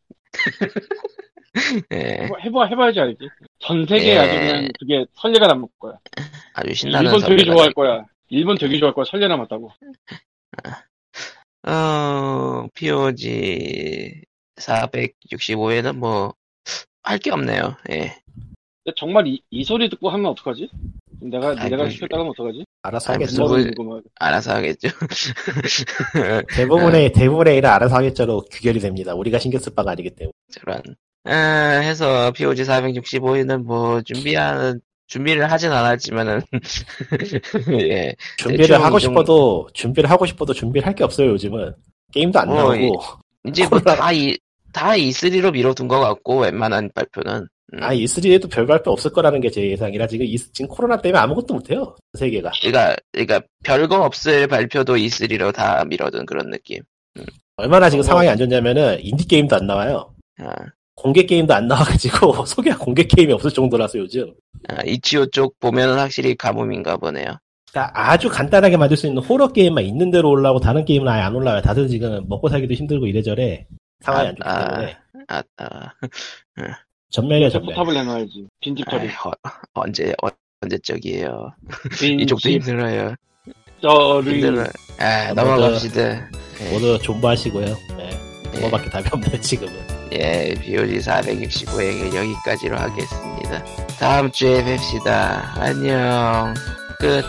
예, [LAUGHS] 해봐 해봐 해봐야지 알지. 전 세계에 예. 아주 그냥 그게 선례가 남을 거야. 아주 신나는 일본 되게 좋아할 될 거야. 일본 되게 좋아할 거야. 선례 남았다고. 어, POG 465에는 뭐, 할 게 없네요. 예. 정말 이, 이 소리 듣고 하면 어떡하지? 내가 아이고, 내가 시켰다가 하면 어떡하지? 알아서 아, 하겠죠. 뭐, 뭐, 뭐. 알아서 하겠죠. [LAUGHS] 대부분의 대부분의 일은 알아서 하겠죠로 규결이 됩니다. 우리가 신경 쓸 바가 아니기 때문에. 저런. 아, 해서 POG 465에는 뭐, 준비하는, 준비를 하진 않았지만은, [LAUGHS] 예. 준비를 하고 이 정- 싶어도 준비를 하고 싶어도 준비를 할 게 없어요 요즘은. 게임도 안 어, 나오고. 이제 뭐 코로나- 다 이, 다 E3로 미뤄둔 것 같고, 웬만한 발표는. 음. 아 E3에도 별 발표 없을 거라는 게 제 예상이라 지금 이- 지금 코로나 때문에 아무것도 못해요 세계가. 그러니까, 그러니까 별거 없을 발표도 E3로 다 미뤄둔 그런 느낌. 얼마나 지금 어, 상황이 안 좋냐면은 인디 게임도 안 나와요. 아, 공개 게임도 안 나와가지고 [LAUGHS] 소개 공개 게임이 없을 정도라서 요즘. 아, 이치오 쪽 보면은 확실히 가뭄인가 보네요. 그러니까 아주 간단하게 만들 수 있는 호러 게임만 있는 대로 올라오고 다른 게임은 아예 안 올라와요. 다들 지금 먹고 살기도 힘들고 이래저래 상황이 안 좋기 아, 때문에 아, 아, [LAUGHS] 전멸이야 전멸. 포탑을 내놔야지. 빈집 처리. 아이, 어, 언제, 어, 언제적이에요. 빈집 이쪽도 힘들어요. 처리. 힘들어요. 아, 아, 넘어갑시다. 예, 모두 존버하시고요. 네. 예, 그거밖에 답이 없네요 지금은. 예, BOG 465에 여기까지로 하겠습니다. 다음 주에 뵙시다. 안녕. 끝.